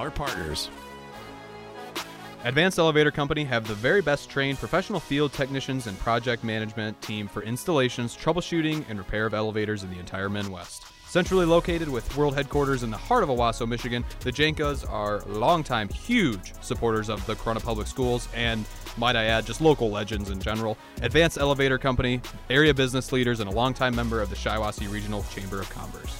our partners. Advanced Elevator Company have the very best trained professional field technicians and project management team for installations, troubleshooting, and repair of elevators in the entire Midwest. Centrally located with world headquarters in the heart of Owosso, Michigan, the Jankas are longtime huge supporters of the Corunna Public Schools and, might I add, just local legends in general. Advanced Elevator Company, area business leaders, and a longtime member of the Shiawassee Regional Chamber of Commerce.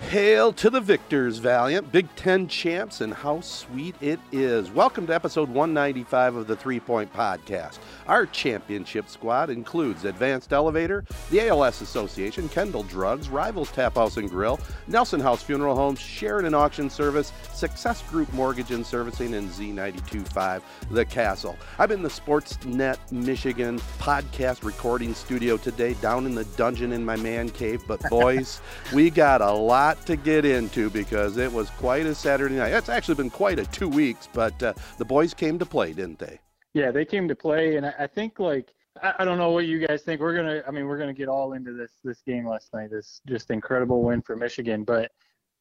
Hail to the victors, Valiant, Big Ten champs, and how sweet it is. Welcome to episode 195 of the Three Point Podcast. Our championship squad includes Advanced Elevator, the ALS Association, Kendall Drugs, Rivals Tap House and Grill, Nelson House Funeral Homes, Sheridan Auction Service, Success Group Mortgage and Servicing, and Z925 The Castle. I'm in the Sportsnet Michigan podcast recording studio today, down in the dungeon in my man cave. But, boys, we got a lot to get into because it was quite a Saturday night. It's actually been quite a two weeks, but uh, the boys came to play, didn't they? Yeah, they came to play, and I, think like I, I don't know what you guys think. We're gonna, I mean, we're gonna get all into this this game last night. This just incredible win for Michigan, but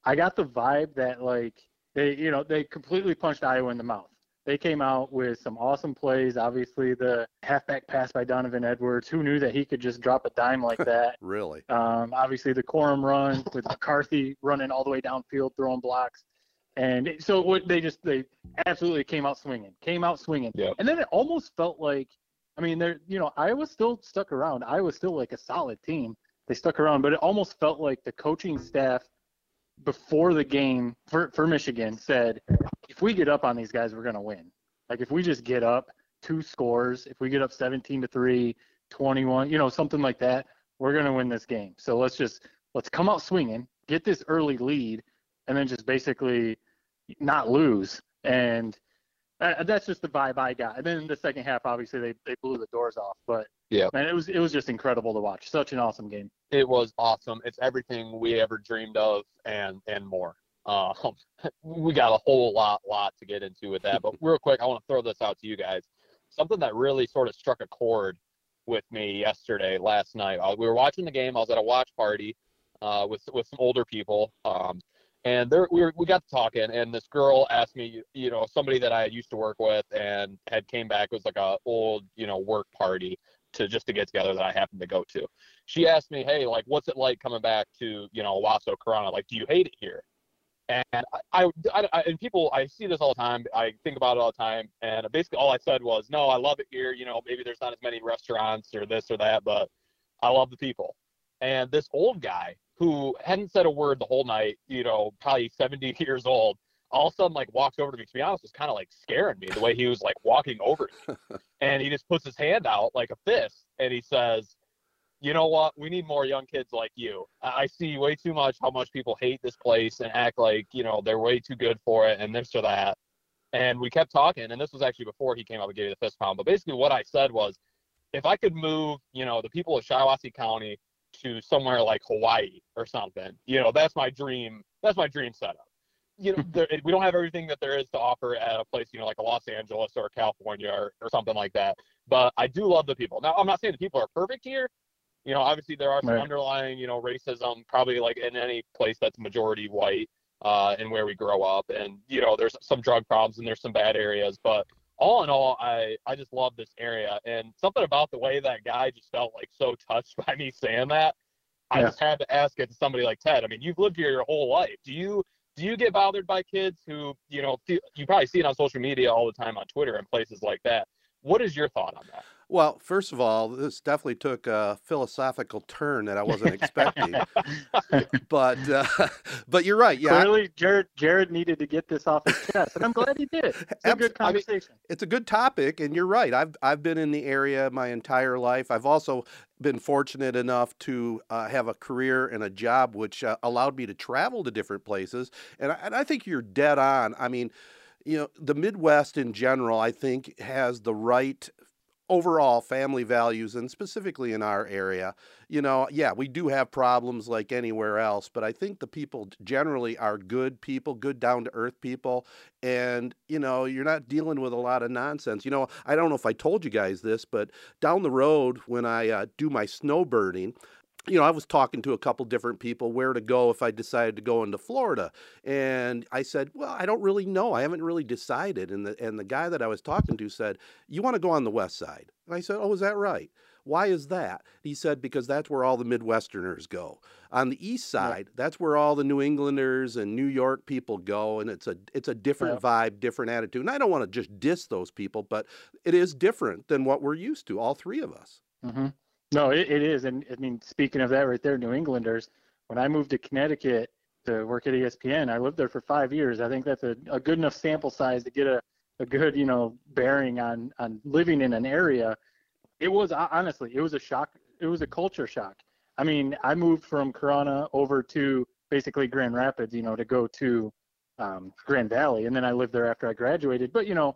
I got the vibe that like they, you know, they completely punched Iowa in the mouth. They came out with some awesome plays. Obviously, the halfback pass by Donovan Edwards. Who knew that he could just drop a dime like that? really? Um, obviously, the Corum run with McCarthy running all the way downfield, throwing blocks. And so what they just they absolutely came out swinging, came out swinging. Yep. And then it almost felt like, I mean, they're you know Iowa still stuck around. Iowa still like a solid team. They stuck around, but it almost felt like the coaching staff before the game for for Michigan said, if we get up on these guys, we're gonna win. Like if we just get up two scores, if we get up 17 to three, 21, you know, something like that, we're gonna win this game. So let's just let's come out swinging, get this early lead, and then just basically not lose. And uh, that's just the vibe I got. And then in the second half, obviously they, they blew the doors off. But Yeah. man, it was it was just incredible to watch. Such an awesome game. It was awesome. It's everything we ever dreamed of and and more. Um, we got a whole lot lot to get into with that. But real quick, I want to throw this out to you guys. Something that really sort of struck a chord with me yesterday, last night. Uh, we were watching the game. I was at a watch party uh, with with some older people. Um, and there we were, we got to talking and this girl asked me you know somebody that i used to work with and had came back it was like a old you know work party to just to get together that i happened to go to. She asked me hey like what's it like coming back to you know Owosso Corunna? like do you hate it here? And I, I, I and people i see this all the time. I think about it all the time. And basically all i said was no i love it here. You know maybe there's not as many restaurants or this or that but i love the people. And this old guy who hadn't said a word the whole night, you know, probably 70 years old, all of a sudden like walks over to me. To be honest, was kind of like scaring me the way he was like walking over me. and he just puts his hand out like a fist and he says, you know what? We need more young kids like you. I I see way too much how much people hate this place and act like, you know, they're way too good for it and this or that. And we kept talking, and this was actually before he came up and gave me the fist pound. But basically, what I said was, if I could move, you know, the people of Shiawassee County to somewhere like Hawaii or something, you know, that's my dream. That's my dream setup. You know, there, we don't have everything that there is to offer at a place, you know, like a Los Angeles or California or, or something like that. But I do love the people. Now, I'm not saying the people are perfect here. You know, obviously there are some Right. underlying, you know, racism, probably like in any place that's majority white. uh, and where we grow up. And you know, there's some drug problems and there's some bad areas, but all in all, I I just love this area. And something about the way that guy just felt like so touched by me saying that. I Yeah. just had to ask it to somebody like Ted. I mean, you've lived here your whole life. Do you do you get bothered by kids who you know you probably see it on social media all the time on Twitter and places like that? What is your thought on that? Well, first of all, this definitely took a philosophical turn that I wasn't expecting. but uh, but you're right. Yeah, Clearly, Jared Jared needed to get this off his chest, and I'm glad he did. It's a Abs- good I mean, conversation. it's a good topic, and you're right. I've I've been in the area my entire life. I've also been fortunate enough to uh, have a career and a job which uh, allowed me to travel to different places, and I, and I think you're dead on. I mean, you know, the Midwest in general, I think, has the right overall family values and specifically in our area you know yeah we do have problems like anywhere else but i think the people generally are good people good down to earth people and you know you're not dealing with a lot of nonsense. You know i don't know if i told you guys this but down the road when i uh, do my snowbirding you know, I was talking to a couple different people where to go if I decided to go into Florida, and I said, "Well, I don't really know. I haven't really decided." And the and the guy that I was talking to said, "You want to go on the west side?" And I said, "Oh, is that right? Why is that?" He said, "Because that's where all the Midwesterners go. On the east side, that's where all the New Englanders and New York people go, and it's a it's a different vibe, different attitude. And I don't want to just diss those people, but it is different than what we're used to, all three of us." hmm No, it, it is, and I mean, speaking of that, right there, New Englanders. When I moved to Connecticut to work at ESPN, I lived there for five years. I think that's a, a good enough sample size to get a, a good, you know, bearing on on living in an area. It was honestly, it was a shock. It was a culture shock. I mean, I moved from Corunna over to basically Grand Rapids, you know, to go to um, Grand Valley, and then I lived there after I graduated. But you know,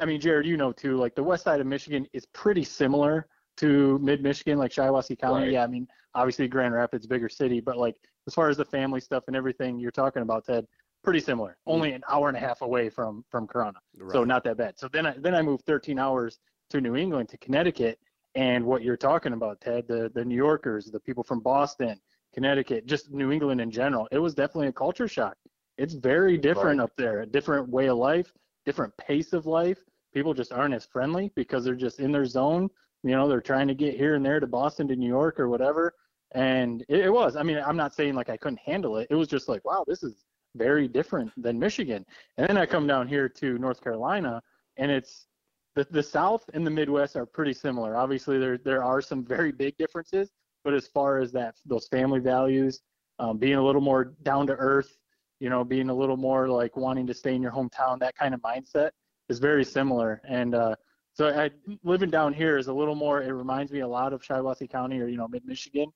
I mean, Jared, you know too, like the west side of Michigan is pretty similar to mid Michigan, like Shiawassee County. Right. Yeah, I mean, obviously Grand Rapids, bigger city, but like as far as the family stuff and everything you're talking about, Ted, pretty similar. Mm-hmm. Only an hour and a half away from from Corunna, so not that bad. So then I then I moved 13 hours to New England to Connecticut, and what you're talking about, Ted, the the New Yorkers, the people from Boston, Connecticut, just New England in general, it was definitely a culture shock. It's very different up there, a different way of life, different pace of life. People just aren't as friendly because they're just in their zone. You know, they're trying to get here and there to Boston to New York or whatever. And it, it was. I mean, I'm not saying like I couldn't handle it. It was just like, wow, this is very different than Michigan. And then I come down here to North Carolina, and it's the the South and the Midwest are pretty similar. Obviously, there there are some very big differences, but as far as that those family values, um, being a little more down to earth, you know, being a little more like wanting to stay in your hometown, that kind of mindset is very similar. And uh, so I, living down here is a little more. It reminds me a lot of Shiawassee County or you know mid Michigan,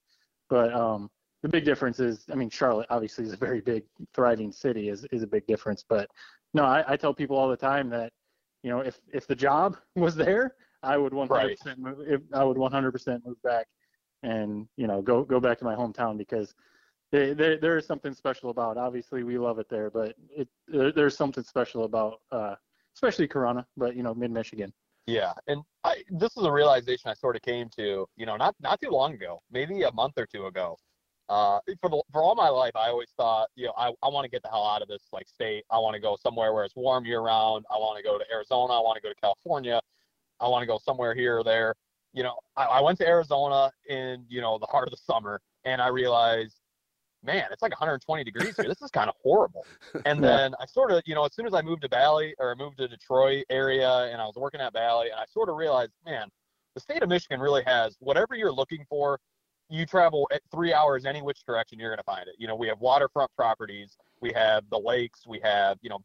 but um, the big difference is, I mean, Charlotte obviously is a very big, thriving city, is is a big difference. But no, I, I tell people all the time that, you know, if if the job was there, I would 100% move. If, I would 100% move back, and you know, go go back to my hometown because there there, there is something special about. Obviously, we love it there, but it there, there's something special about, uh, especially Corunna, but you know, mid Michigan. Yeah, and I, this is a realization I sort of came to, you know, not not too long ago, maybe a month or two ago. Uh, for the for all my life, I always thought, you know, I, I want to get the hell out of this like state. I want to go somewhere where it's warm year round. I want to go to Arizona. I want to go to California. I want to go somewhere here or there. You know, I, I went to Arizona in you know the heart of the summer, and I realized, man, it's like 120 degrees here. This is kind of horrible. And then I sort of, you know, as soon as I moved to Bally or moved to Detroit area and I was working at Bally, and I sort of realized, man, the state of Michigan really has whatever you're looking for. You travel at three hours any which direction, you're going to find it. You know, we have waterfront properties, we have the lakes, we have, you know,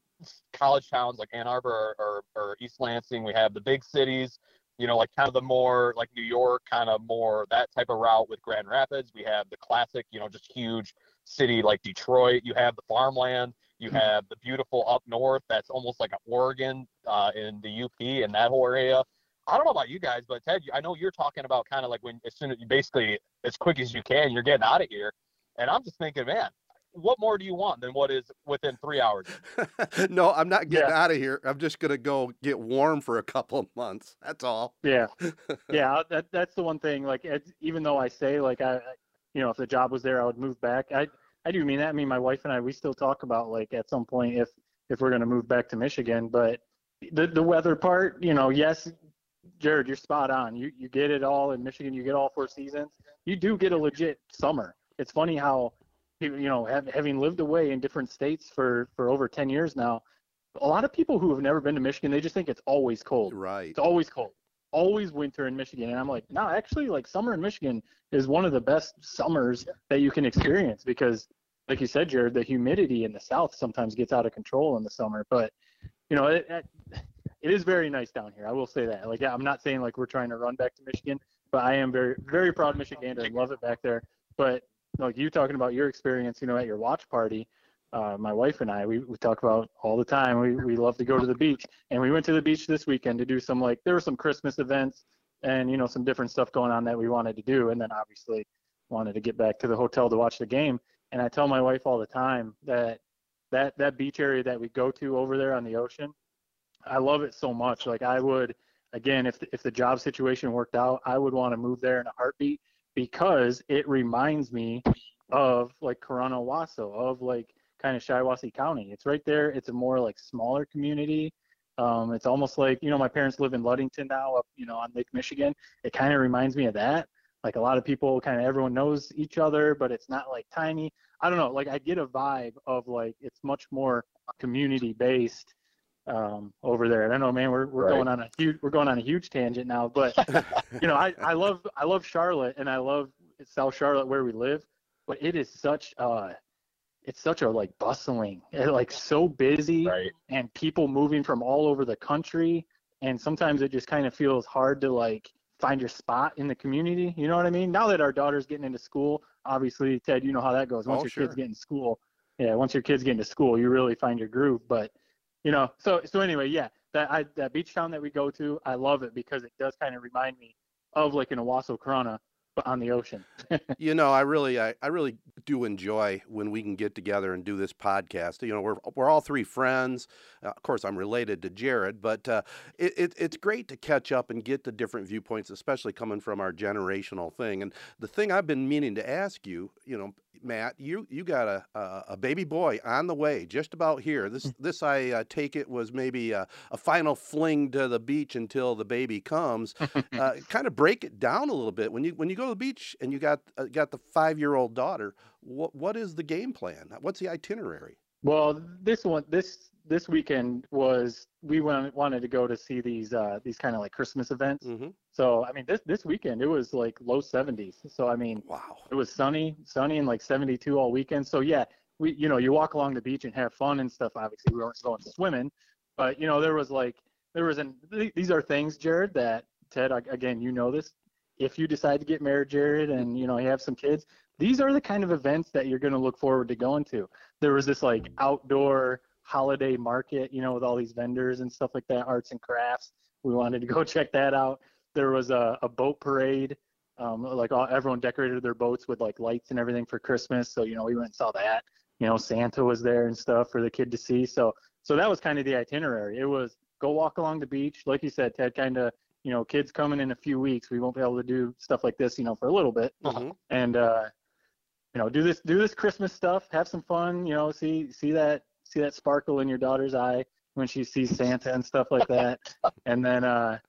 college towns like Ann Arbor or, or, or East Lansing. We have the big cities, you know, like kind of the more like New York, kind of more that type of route with Grand Rapids. We have the classic, you know, just huge city like Detroit. You have the farmland. You have the beautiful up north that's almost like an Oregon uh, in the UP and that whole area. I don't know about you guys, but Ted, I know you're talking about kind of like when as soon as you basically as quick as you can, you're getting out of here. And I'm just thinking, man, what more do you want than what is within three hours? no, I'm not getting Yeah. out of here. I'm just gonna go get warm for a couple of months. That's all. Yeah, yeah. That that's the one thing. Like, it's, even though I say like I, I- you know, if the job was there, I would move back. I I do mean that. I mean, my wife and I, we still talk about like at some point if if we're going to move back to Michigan. But the the weather part, you know, yes, Jared, you're spot on. You you get it all in Michigan. You get all four seasons. You do get a legit summer. It's funny how you know have, having lived away in different states for for over 10 years now a lot of people who have never been to michigan they just think it's always cold. Right. it's always cold. Always winter in michigan. And i'm like no actually like summer in michigan is one of the best summers that you can experience because like you said jared the humidity in the south sometimes gets out of control in the summer. But you know it, it, it is very nice down here. I will say that. Like i'm not saying like we're trying to run back to michigan but i am very very proud michigander and I love it back there. But like you talking about your experience, you know, at your watch party, uh, my wife and I, we, we talk about all the time. We, we love to go to the beach and we went to the beach this weekend to do some like, there were some Christmas events and, you know, some different stuff going on that we wanted to do. And then obviously wanted to get back to the hotel to watch the game. And I tell my wife all the time that that, that beach area that we go to over there on the ocean, I love it so much. Like I would, again, if the, if the job situation worked out, I would want to move there in a heartbeat because it reminds me of like Corunna Wasso, of like kind of Shiawassee County. It's right there. It's a more like smaller community. Um, it's almost like you know my parents live in Ludington now, up you know on Lake Michigan. It kind of reminds me of that. Like a lot of people, kind of everyone knows each other, but it's not like tiny. I don't know. Like I get a vibe of like it's much more community based um, over there. And I know, man, we're we're Right. going on a huge we're going on a huge tangent now, but you know, I, I love I love Charlotte and I love South Charlotte where we live, but it is such uh it's such a like bustling, eh, like so busy Right. and people moving from all over the country and sometimes it just kind of feels hard to like find your spot in the community. You know what I mean? Now that our daughter's getting into school, obviously Ted, you know how that goes. Once Oh, your sure. kids get in school, yeah, once your kids get into school, you really find your groove. But you know, so so anyway, yeah, that I that beach town that we go to, I love it because it does kind of remind me of like an Owosso Corunna, on the ocean. You know, I really, I, I really do enjoy when we can get together and do this podcast. You know, we're we're all three friends. Uh, of course, I'm related to Jared, but uh, it, it, it's great to catch up and get the different viewpoints, especially coming from our generational thing. And the thing I've been meaning to ask you, you know, Matt, you you got a a, a baby boy on the way, just about here. This this I uh, take it was maybe a, a final fling to the beach until the baby comes. uh, kind of break it down a little bit when you when you go to the beach and you got uh, got the five year old daughter. What what is the game plan? What's the itinerary? Well, this one, this this weekend was we went, wanted to go to see these uh, these kind of like Christmas events. Mm-hmm. So I mean, this this weekend it was like low 70s. So I mean, Wow. it was sunny, sunny and like 72 all weekend. So yeah, we you know you walk along the beach and have fun and stuff. Obviously, we weren't going swimming, but you know there was like there was an these are things, Jared, that Ted again you know this. If you decide to get married, Jared, and you know you have some kids, these are the kind of events that you're going to look forward to going to. There was this like outdoor holiday market, you know, with all these vendors and stuff like that, arts and crafts. We wanted to go check that out. There was a, a boat parade um, like all, everyone decorated their boats with like lights and everything for Christmas. So you know we went and saw that. You know Santa was there and stuff for the kid to see. So so that was kind of the itinerary. It was go walk along the beach, like you said, Ted. Kind of you know kids coming in a few weeks. We won't be able to do stuff like this, you know, for a little bit. Mhm. And uh, you know do this do this Christmas stuff, have some fun. You know see see that see that sparkle in your daughter's eye when she sees Santa and stuff like that. and then uh,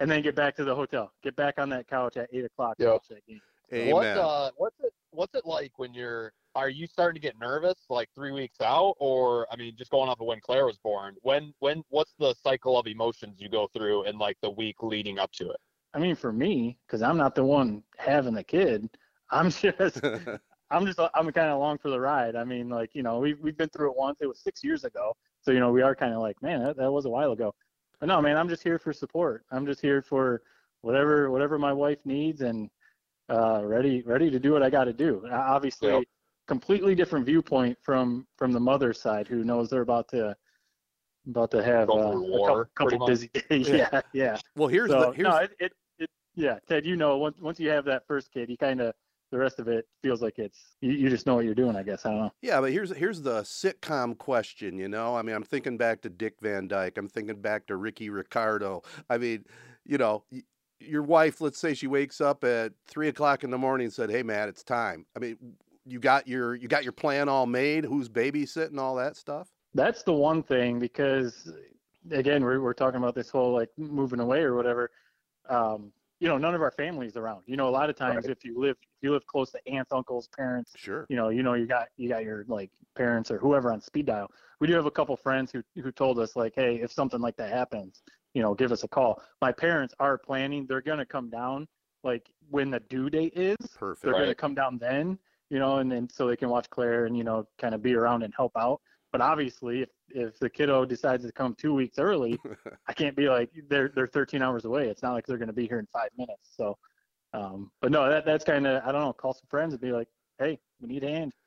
and then get back to the hotel. Get back on that couch at eight o'clock to Yep. watch that game. Amen. What uh, what's it what's it like when you're are you starting to get nervous like three weeks out or I mean just going off of when Claire was born when when what's the cycle of emotions you go through in like the week leading up to it? I mean, for me, because I'm not the one having the kid, I'm just, I'm just, I'm kind of along for the ride. I mean, like, you know, we've we've been through it once. It was six years ago, so you know, we are kind of like, man, that, that was a while ago. But no, man, I'm just here for support. I'm just here for whatever whatever my wife needs, and uh, ready ready to do what I got to do. Uh, Obviously, Yep. completely different viewpoint from from the mother's side, who knows they're about to about to have uh, through a couple, couple busy days. yeah, yeah. well, here's So the here's no, it, it, it yeah, Ted, you know, once once you have that first kid, you kind of the rest of it feels like it's you, you just know what you're doing. I guess I don't know. Yeah, but here's here's the sitcom question. You know, I mean, I'm thinking back to Dick Van Dyke. I'm thinking back to Ricky Ricardo. I mean, you know, y- your wife. Let's say she wakes up at three o'clock in the morning and said, "Hey, Matt, it's time." I mean, you got your you got your plan all made. Who's babysitting all that stuff? That's the one thing because again, we're we're talking about this whole like moving away or whatever. Um, you know, none of our families around. You know, a lot of times Right. if you live if you live close to aunts, uncles, parents, Sure. you know, you know, you got you got your like parents or whoever on speed dial. We do have a couple friends who who told us like, hey, if something like that happens, you know, give us a call. My parents are planning; they're gonna come down like when the due date is. Perfect. They're gonna come down then, you know, and then so they can watch Claire and you know kind of be around and help out. But obviously, if if the kiddo decides to come two weeks early, I can't be like they're they're 13 hours away. It's not like they're gonna be here in five minutes. So, um, but no, that that's kind of I don't know. Call some friends and be like, hey, we need a hand.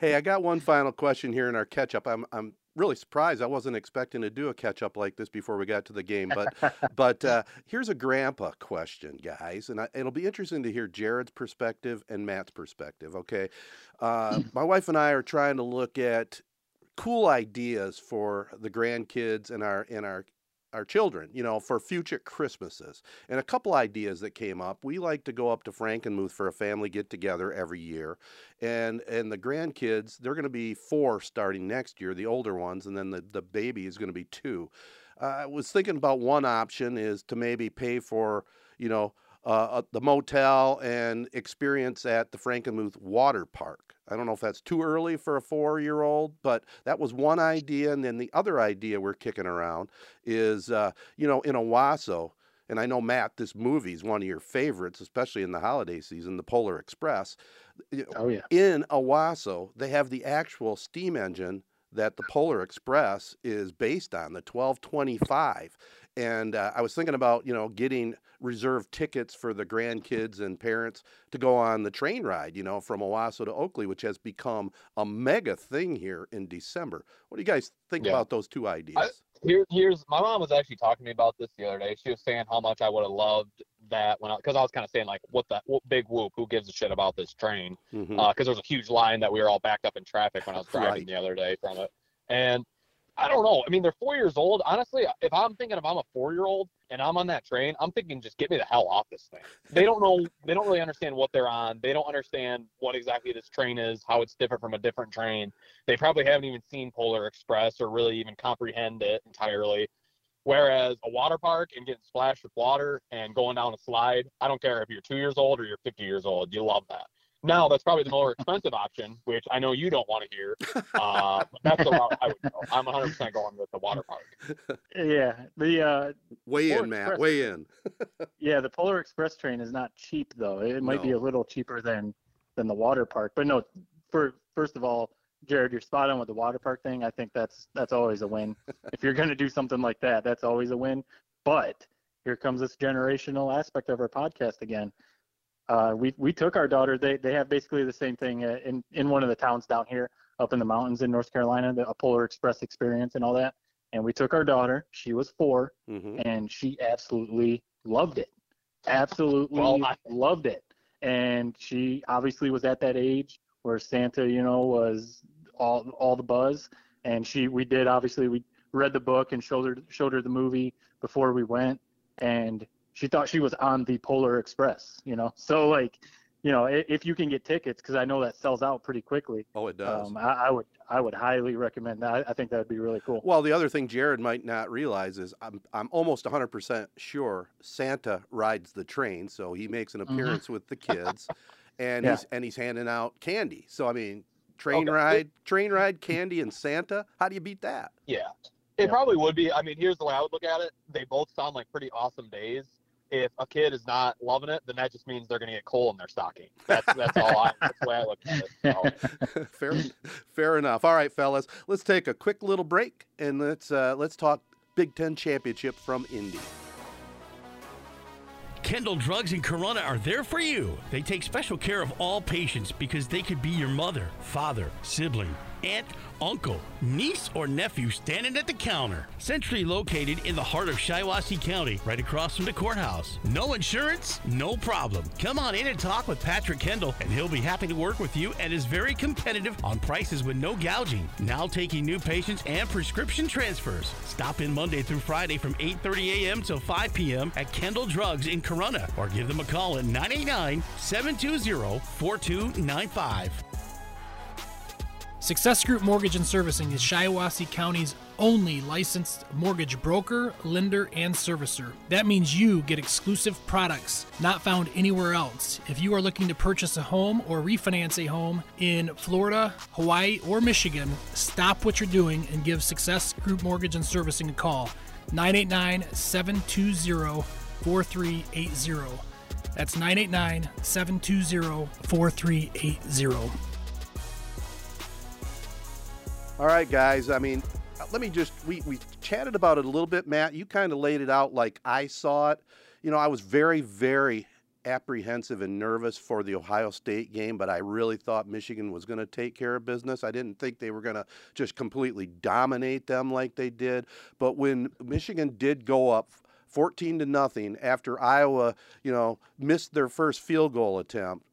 Hey, I got one final question here in our catch up. I'm I'm really surprised. I wasn't expecting to do a catch up like this before we got to the game, but but uh, here's a grandpa question, guys, and I, it'll be interesting to hear Jared's perspective and Matt's perspective. Okay, uh, my wife and I are trying to look at cool ideas for the grandkids and our and our our children, you know, for future Christmases. And a couple ideas that came up. We like to go up to Frankenmuth for a family get together every year. And and the grandkids, they're going to be 4 starting next year, the older ones, and then the the baby is going to be 2. Uh, I was thinking about one option is to maybe pay for, you know, uh, uh, the motel and experience at the Frankenmuth Water Park. I don't know if that's too early for a four year old, but that was one idea. And then the other idea we're kicking around is, uh, you know, in Owosso, and I know, Matt, this movie is one of your favorites, especially in the holiday season, The Polar Express. Oh yeah. in Owosso, they have the actual steam engine that the Polar Express is based on, the 1225. And uh, I was thinking about, you know, getting reserved tickets for the grandkids and parents to go on the train ride, you know, from Owosso to Oakley, which has become a mega thing here in December. What do you guys think Yeah. about those two ideas? Here, here's my mom was actually talking to me about this the other day. She was saying how much I would have loved that when because I was kind of saying like, what the what big whoop? Who gives a shit about this train? Because there was a huge line that we were all backed up in traffic when I was driving Right. the other day from it, and I don't know. I mean, they're four years old. Honestly, if I'm thinking if I'm a four year old and I'm on that train, I'm thinking just get me the hell off this thing. They don't know. They don't really understand what they're on. They don't understand what exactly this train is, how it's different from a different train. They probably haven't even seen Polar Express or really even comprehend it entirely. Whereas a water park and getting splashed with water and going down a slide, I don't care if you're two years old or you're 50 years old, you love that. Now that's probably the more expensive option, which I know you don't want to hear. Uh, but that's the route I would go. I'm 100% going with the water park. Yeah. The uh, Weigh Polar in, Matt. Express- Weigh in. yeah the Polar Express train is not cheap though. It might be a little cheaper than than the water park. But no, for first of all, Jared, you're spot on with the water park thing. I think that's that's always a win. if you're going to do something like that, that's always a win. But here comes this generational aspect of our podcast again. Uh, we we took our daughter. They they have basically the same thing uh, in in one of the towns down here, up in the mountains in North Carolina, the a Polar Express experience and all that. And we took our daughter. She was four, hmm and she absolutely loved it. Absolutely Well, I- loved it. And she obviously was at that age where Santa, you know, was all all the buzz. And she we did obviously we read the book and showed her showed her the movie before we went and she thought she was on the Polar Express, you know. So like, you know, i- if you can get tickets, because I know that sells out pretty quickly. Oh, it does. Um, I, I would I would highly recommend that. I, I think that would be really cool. Well, the other thing Jared might not realize is I'm I'm almost 100% sure Santa rides the train, so he makes an appearance with the kids, and Yeah. he's and he's handing out candy. So I mean, train Okay. ride, train ride, candy, and Santa. How do you beat that? Yeah. It Yeah. probably would be. I mean, here's the way I would look at it. They both sound like pretty awesome days. If a kid is not loving it, then that just means they're going to get coal in their stocking. That's that's all. I, that's the way I look at it. So. fair, fair enough. All right, fellas, let's take a quick little break and let's uh, let's talk Big Ten championship from Indy. Kendall Drugs and Corunna are there for you. They take special care of all patients because they could be your mother, father, sibling, aunt, uncle, niece, or nephew standing at the counter. Centrally located in the heart of Shiawassee County, right across from the courthouse. No insurance? No problem. Come on in and talk with Patrick Kendall, and he'll be happy to work with you and is very competitive on prices with no gouging. Now taking new patients and prescription transfers. Stop in Monday through Friday from 8:30 a.m. till 5 p.m. at Kendall Drugs in Corunna, or give them a call at 989 720 4295. Success Group Mortgage and Servicing is Shiawassee County's only licensed mortgage broker, lender, and servicer. That means you get exclusive products not found anywhere else. If you are looking to purchase a home or refinance a home in Florida, Hawaii, or Michigan, stop what you're doing and give Success Group Mortgage and Servicing a call. 989 720 4380. That's 989 720 4380. All right, guys. I mean, uh, let me just we we chatted about it a little bit, Matt. You kind of laid it out like I saw it. You know, I was very very apprehensive and nervous for the Ohio State game, but I really thought Michigan was going to take care of business. I didn't think they were going to just completely dominate them like they did. But when Michigan did go up 14 to nothing after Iowa, you know, missed their first field goal attempt,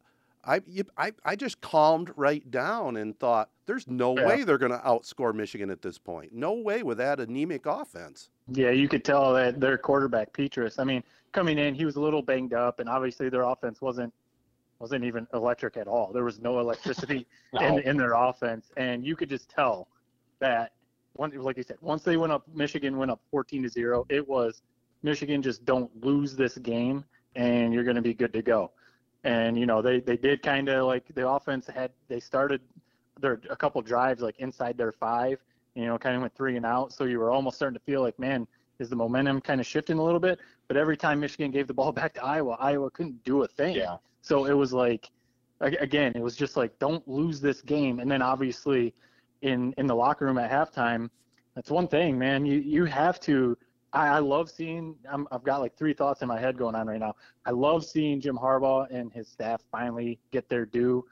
I, I, I just calmed right down and thought, there's no yeah. way they're going to outscore Michigan at this point. No way with that anemic offense. Yeah, you could tell that their quarterback Petras. I mean, coming in, he was a little banged up, and obviously their offense wasn't wasn't even electric at all. There was no electricity no. in in their offense, and you could just tell that. One, like you said, once they went up, Michigan went up 14 to zero. It was Michigan just don't lose this game, and you're going to be good to go and you know they they did kind of like the offense had they started their a couple drives like inside their five you know kind of went three and out so you were almost starting to feel like man is the momentum kind of shifting a little bit but every time michigan gave the ball back to iowa iowa couldn't do a thing yeah. so it was like again it was just like don't lose this game and then obviously in in the locker room at halftime that's one thing man you you have to I, I love seeing. i have got like three thoughts in my head going on right now. I love seeing Jim Harbaugh and his staff finally get their due,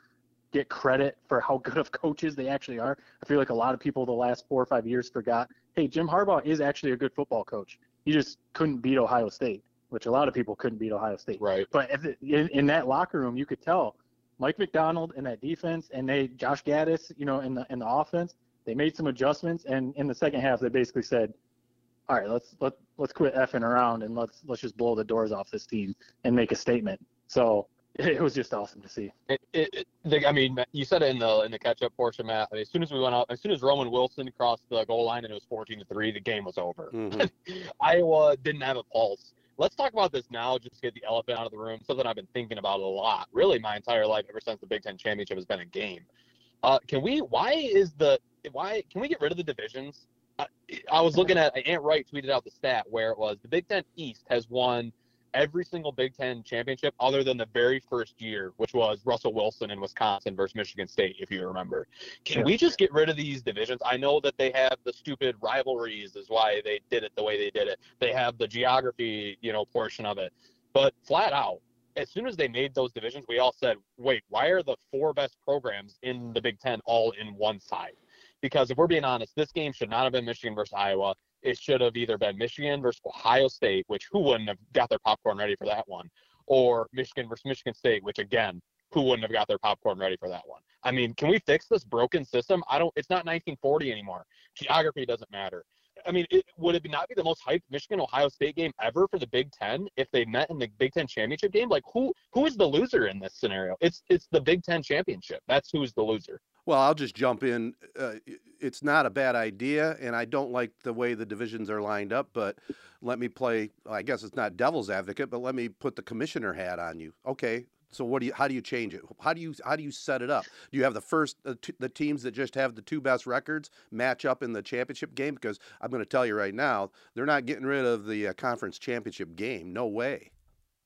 get credit for how good of coaches they actually are. I feel like a lot of people the last four or five years forgot. Hey, Jim Harbaugh is actually a good football coach. He just couldn't beat Ohio State, which a lot of people couldn't beat Ohio State. Right. But in, in that locker room, you could tell Mike Macdonald and that defense, and they Josh Gattis, you know, in the in the offense, they made some adjustments, and in the second half, they basically said all right, let's let let's quit effing around and let's let's just blow the doors off this team and make a statement. So it was just awesome to see. It, it, it, I mean, you said it in the in the catch up portion, Matt. I mean, as soon as we went out, as soon as Roman Wilson crossed the goal line and it was 14 to three, the game was over. Mm-hmm. Iowa didn't have a pulse. Let's talk about this now, just to get the elephant out of the room. Something I've been thinking about a lot, really, my entire life, ever since the Big Ten championship has been a game. Uh, can we? Why is the? Why can we get rid of the divisions? I, was looking at Ant Wright tweeted out the stat where it was the Big Ten East has won every single Big Ten championship other than the very first year, which was Russell Wilson in Wisconsin versus Michigan State, if you remember. Can yeah. we just get rid of these divisions? I know that they have the stupid rivalries, is why they did it the way they did it. They have the geography, you know, portion of it. But flat out, as soon as they made those divisions, we all said, wait, why are the four best programs in the Big Ten all in one side? Because if we're being honest, this game should not have been Michigan versus Iowa. It should have either been Michigan versus Ohio State, which who wouldn't have got their popcorn ready for that one, or Michigan versus Michigan State, which again, who wouldn't have got their popcorn ready for that one? I mean, can we fix this broken system? I don't. It's not 1940 anymore. Geography doesn't matter. I mean, it, would it not be the most hyped Michigan Ohio State game ever for the Big Ten if they met in the Big Ten championship game? Like, who who is the loser in this scenario? It's it's the Big Ten championship. That's who's the loser. Well, I'll just jump in. Uh, it's not a bad idea, and I don't like the way the divisions are lined up. But let me play. I guess it's not devil's advocate, but let me put the commissioner hat on you. Okay, so what do you? How do you change it? How do you? How do you set it up? Do you have the first uh, t- the teams that just have the two best records match up in the championship game? Because I'm going to tell you right now, they're not getting rid of the uh, conference championship game. No way.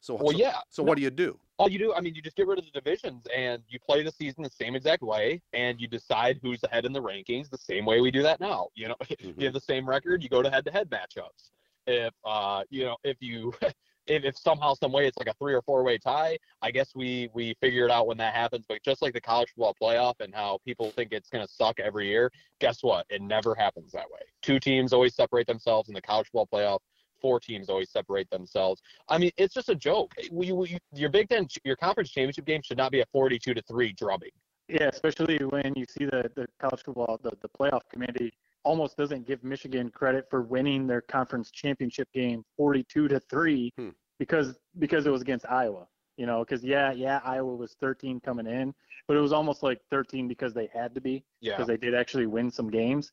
So, well, so, yeah. So no. what do you do? all you do, I mean, you just get rid of the divisions and you play the season the same exact way, and you decide who's ahead in the rankings the same way we do that now. You know, mm-hmm. you have the same record, you go to head-to-head matchups. If uh, you know, if you if, if somehow some way it's like a three or four way tie, I guess we we figure it out when that happens. But just like the college football playoff and how people think it's going to suck every year, guess what? It never happens that way. Two teams always separate themselves in the college football playoff four teams always separate themselves. I mean, it's just a joke. We, we, your Big Ten, your conference championship game should not be a 42 to three drubbing. Yeah, especially when you see the, the college football, the, the playoff committee almost doesn't give Michigan credit for winning their conference championship game 42 to three hmm. because because it was against Iowa. You know, because yeah, yeah, Iowa was 13 coming in, but it was almost like 13 because they had to be Yeah. because they did actually win some games.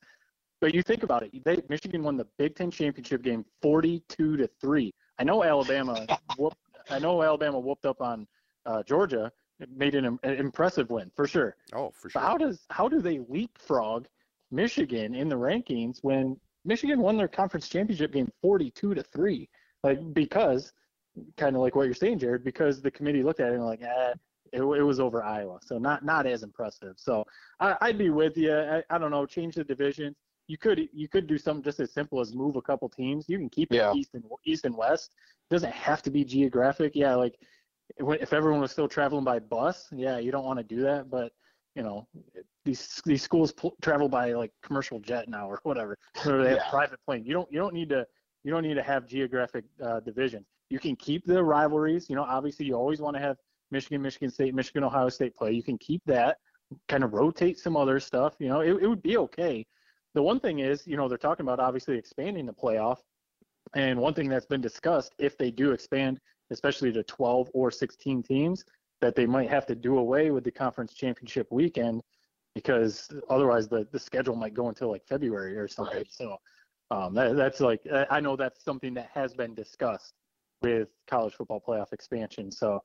But you think about it, they, Michigan won the Big Ten championship game 42 to three. I know Alabama whooped, I know Alabama whooped up on uh, Georgia, made an, an impressive win for sure. Oh, for But sure. how does how do they leapfrog Michigan in the rankings when Michigan won their conference championship game 42 to three? Like because kind of like what you're saying, Jared, because the committee looked at it and like, eh, it, it was over Iowa, so not not as impressive. So I, I'd be with you. I, I don't know, change the divisions. You could you could do something just as simple as move a couple teams. You can keep it Yeah. east and east and west. It doesn't have to be geographic. Yeah, like if everyone was still traveling by bus, yeah, you don't want to do that. But you know, these these schools pl- travel by like commercial jet now or whatever, or they have Yeah. private plane. You don't you don't need to you don't need to have geographic uh, divisions. You can keep the rivalries. You know, obviously you always want to have Michigan, Michigan State, Michigan, Ohio State play. You can keep that. Kind of rotate some other stuff. You know, it, it would be okay. The one thing is, you know, they're talking about obviously expanding the playoff. And one thing that's been discussed, if they do expand, especially to 12 or 16 teams, that they might have to do away with the conference championship weekend because otherwise the, the schedule might go until like February or something. Right. So um, that, that's like, I- know that's something that has been discussed with college football playoff expansion. So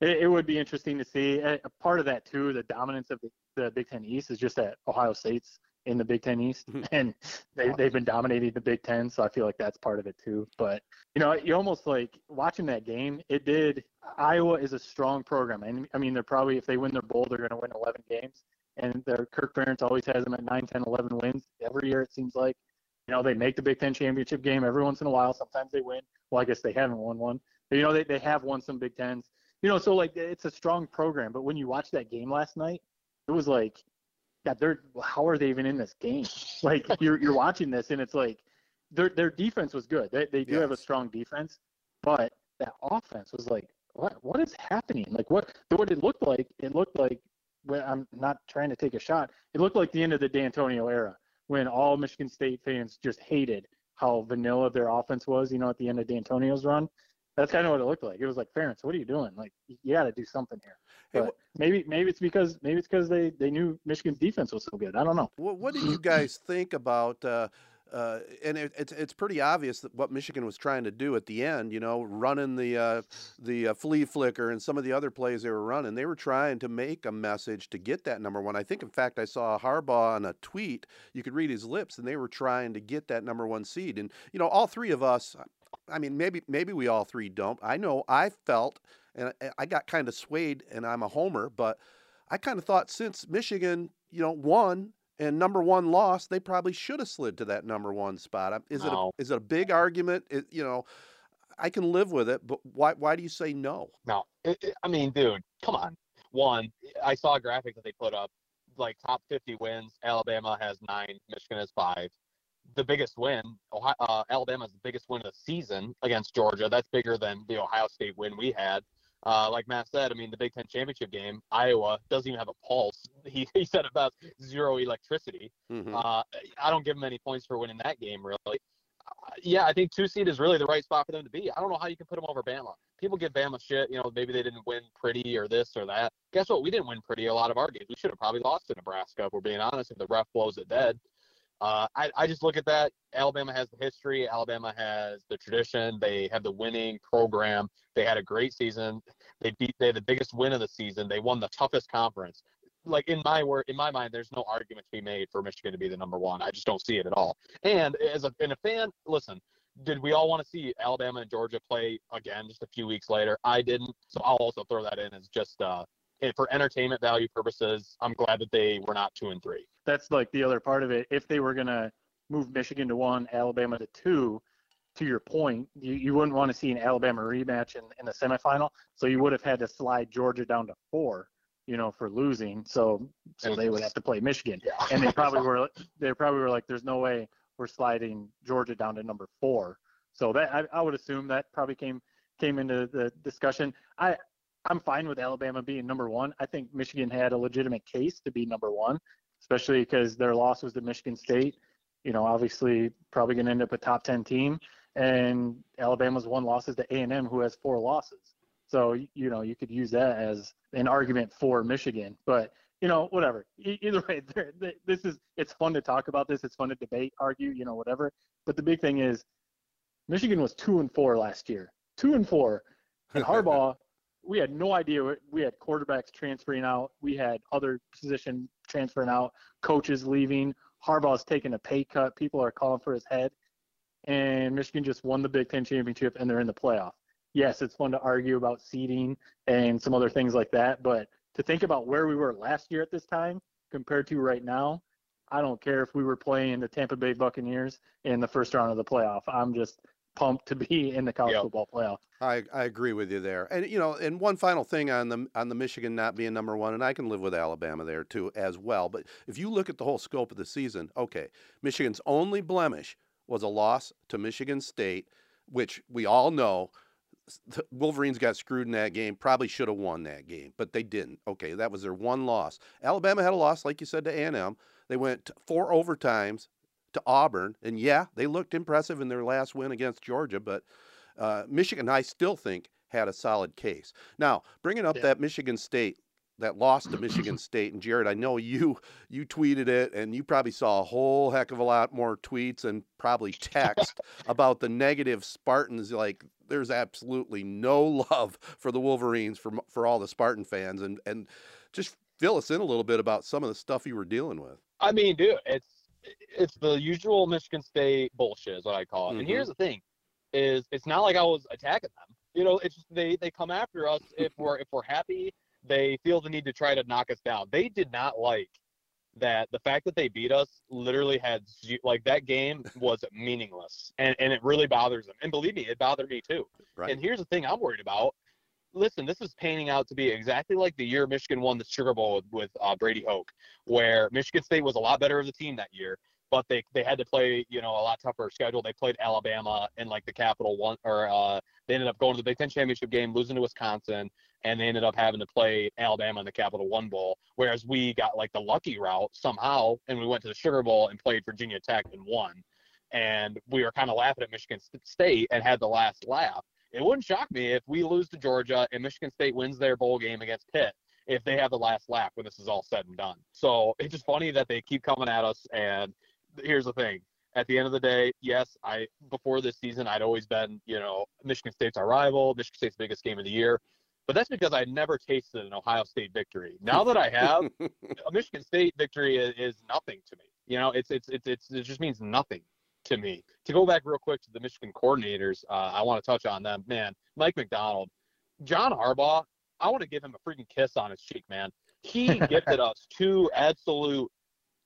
it, it would be interesting to see. A a part of that too, the dominance of the, the Big Ten East is just that Ohio State's in the Big Ten East, mm-hmm. and they they've been dominating the Big Ten. So I feel like that's part of it too. But you know, you almost like watching that game. It did. Iowa is a strong program, and I mean, they're probably if they win their bowl, they're going to win 11 games. And their Kirk Ferentz always has them at 9, 10, 11 wins every year. It seems like. You know, they make the Big Ten championship game every once in a while. Sometimes they win. Well, I guess they haven't won one. But, you know, they, they have won some Big Tens. You know, so like it's a strong program. But when you watch that game last night, it was like, God, they're how are they even in this game? Like you're you're watching this and it's like their their defense was good. They they do have a strong defense, but that offense was like what what is happening? Like what what it looked like? It looked like when I'm not trying to take a shot. It looked like the end of the D'Antonio era when all Michigan State fans just hated how vanilla their offense was. You know, at the end of D'Antonio's run. That's kind of what it looked like. It was like, Ferentz, what are you doing? Like, you got to do something here. Hey, But maybe maybe it's because maybe it's because they they knew Michigan's defense was so good. I don't know. What, what do you guys think about? Uh, uh, and it, it's it's pretty obvious that what Michigan was trying to do at the end, you know, running the uh, the uh, flea flicker and some of the other plays they were running, they were trying to make a message to get that number one. I think, in fact, I saw Harbaugh on a tweet. You could read his lips, and they were trying to get that number one seed. And you know, all three of us. I mean, maybe maybe we all three don't. I know I felt, and I- got kind of swayed, and I'm a homer, but I kind of thought since Michigan, you know, won and number one lost, they probably should have slid to that number one spot. Um, Is it a, is it a big argument? It, you know, I can live with it, but why why do you say no? No, it, it- I mean, dude, come on. One, I saw a graphic that they put up, like top 50 wins. Alabama has nine, Michigan has five. The biggest win, Ohio, uh, Alabama's the biggest win of the season against Georgia. That's bigger than the Ohio State win we had. Uh, like Matt said, I mean, the Big Ten championship game, Iowa doesn't even have a pulse. He, he said about zero electricity. Mhm. Uh, I don't give him any points for winning that game, really. Uh, yeah, I think two seed is really the right spot for them to be. I don't know how you can put them over Bama. People give Bama shit, you know, maybe they didn't win pretty or this or that. Guess what? We didn't win pretty a lot of our games. We should have probably lost to Nebraska, if we're being honest, if the ref blows it dead. Uh, I, I just look at that. Alabama has the history. Alabama has the tradition. They have the winning program. They had a great season. They beat. They had the biggest win of the season. They won the toughest conference. Like in my word, in my mind, there's no argument to be made for Michigan to be the number one. I just don't see it at all. And as a, and a fan, listen, did we all want to see Alabama and Georgia play again just a few weeks later? I didn't. So I'll also throw that in as just uh, for entertainment value purposes. I'm glad that they were not two and three. That's like the other part of it. If they were gonna move Michigan to one, Alabama to two, to your point, you, you wouldn't want to see an Alabama rematch in, in the semifinal. So you would have had to slide Georgia down to four, you know, for losing. So so they would have to play Michigan. And they probably were they probably were like, There's no way we're sliding Georgia down to number four. So that I, I would assume that probably came came into the discussion. I I'm fine with Alabama being number one. I think Michigan had a legitimate case to be number one, especially because their loss was to Michigan State. You know, obviously probably going to end up a top ten team, and Alabama's one loss is to A and M, who has four losses. So you know you could use that as an argument for Michigan, but you know whatever. Either way, this is it's fun to talk about this. It's fun to debate, argue, you know whatever. But the big thing is, Michigan was two and four last year, two and four, and Harbaugh. we had no idea. We had quarterbacks transferring out. We had other position transferring out. Coaches leaving. Harbaugh's taking a pay cut. People are calling for his head. And Michigan just won the Big Ten championship, and they're in the playoff yes, it's fun to argue about seeding and some other things like that, but to think about where we were last year at this time compared to right now, I don't care if we were playing the Tampa Bay Buccaneers in the first round of the playoff. I'm just pumped to be in the college yep. football playoff. I, I agree with you there. And you know, and one final thing on the on the Michigan not being number one, and I can live with Alabama there too as well. But if you look at the whole scope of the season, okay, Michigan's only blemish was a loss to Michigan State, which we all know the Wolverines got screwed in that game. Probably should have won that game, but they didn't. Okay, that was their one loss. Alabama had a loss, like you said, to A&M. They went four overtimes to Auburn, and yeah, they looked impressive in their last win against Georgia. But uh, Michigan, I still think, had a solid case. Now, bringing up yeah. that Michigan State that lost to Michigan State. And Jared, I know you you tweeted it, and you probably saw a whole heck of a lot more tweets and probably text about the negative Spartans. Like, there's absolutely no love for the Wolverines for for all the Spartan fans, and and just fill us in a little bit about some of the stuff you were dealing with. I mean, dude, it's it's the usual Michigan State bullshit, is what I call it. Mm-hmm. And here's the thing: is it's not like I was attacking them. You know, it's they they come after us if we're if we're happy they feel the need to try to knock us down. They did not like that the fact that they beat us literally had like that game was meaningless and and it really bothers them and believe me it bothered me too right. and here's the thing i'm worried about listen this is painting out to be exactly like the year michigan won the sugar bowl with, with uh, brady hoke where michigan state was a lot better of the team that year but they they had to play you know a lot tougher schedule they played alabama in like the capital one or uh, they ended up going to the big ten championship game losing to wisconsin and they ended up having to play Alabama in the Capital One Bowl, whereas we got like the lucky route somehow, and we went to the Sugar Bowl and played Virginia Tech and won. And we were kind of laughing at Michigan State and had the last laugh. It wouldn't shock me if we lose to Georgia and Michigan State wins their bowl game against Pitt if they have the last laugh when this is all said and done. So it's just funny that they keep coming at us. And here's the thing: at the end of the day, yes, I before this season I'd always been, you know, Michigan State's our rival, Michigan State's biggest game of the year but that's because I never tasted an Ohio State victory. Now that I have, a Michigan State victory is, is, nothing to me. You know, it's, it's it's it's it just means nothing to me. To go back real quick to the Michigan coordinators, uh, I want to touch on them. Man, Mike Macdonald, John Harbaugh, I want to give him a freaking kiss on his cheek, man. He gifted us two absolute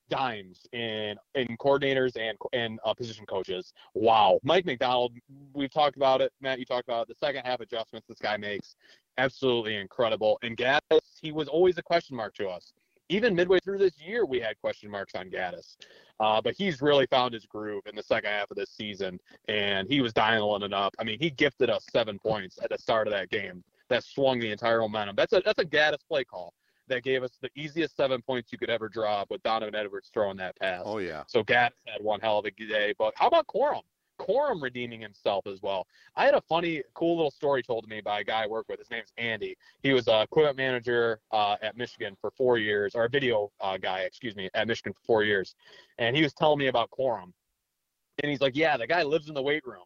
dimes in in coordinators and and uh, position coaches. Wow, Mike Macdonald. We've talked about it, Matt. You talked about it, the second half adjustments this guy makes absolutely incredible. And Gattis, he was always a question mark to us. Even midway through this year, we had question marks on Gattis. Uh, but he's really found his groove in the second half of this season, and he was dialing it up. I mean, he gifted us seven points at the start of that game that swung the entire momentum. That's a that's a Gattis play call that gave us the easiest seven points you could ever drop with Donovan Edwards throwing that pass. Oh yeah. So Gattis had one hell of a day. But how about Corum? Corum redeeming himself as well. I had a funny, cool little story told to me by a guy I work with. His name's Andy. He was a equipment manager uh, at Michigan for four years, or a video uh, guy, excuse me, at Michigan for four years. And he was telling me about Corum. And he's like, yeah, the guy lives in the weight room.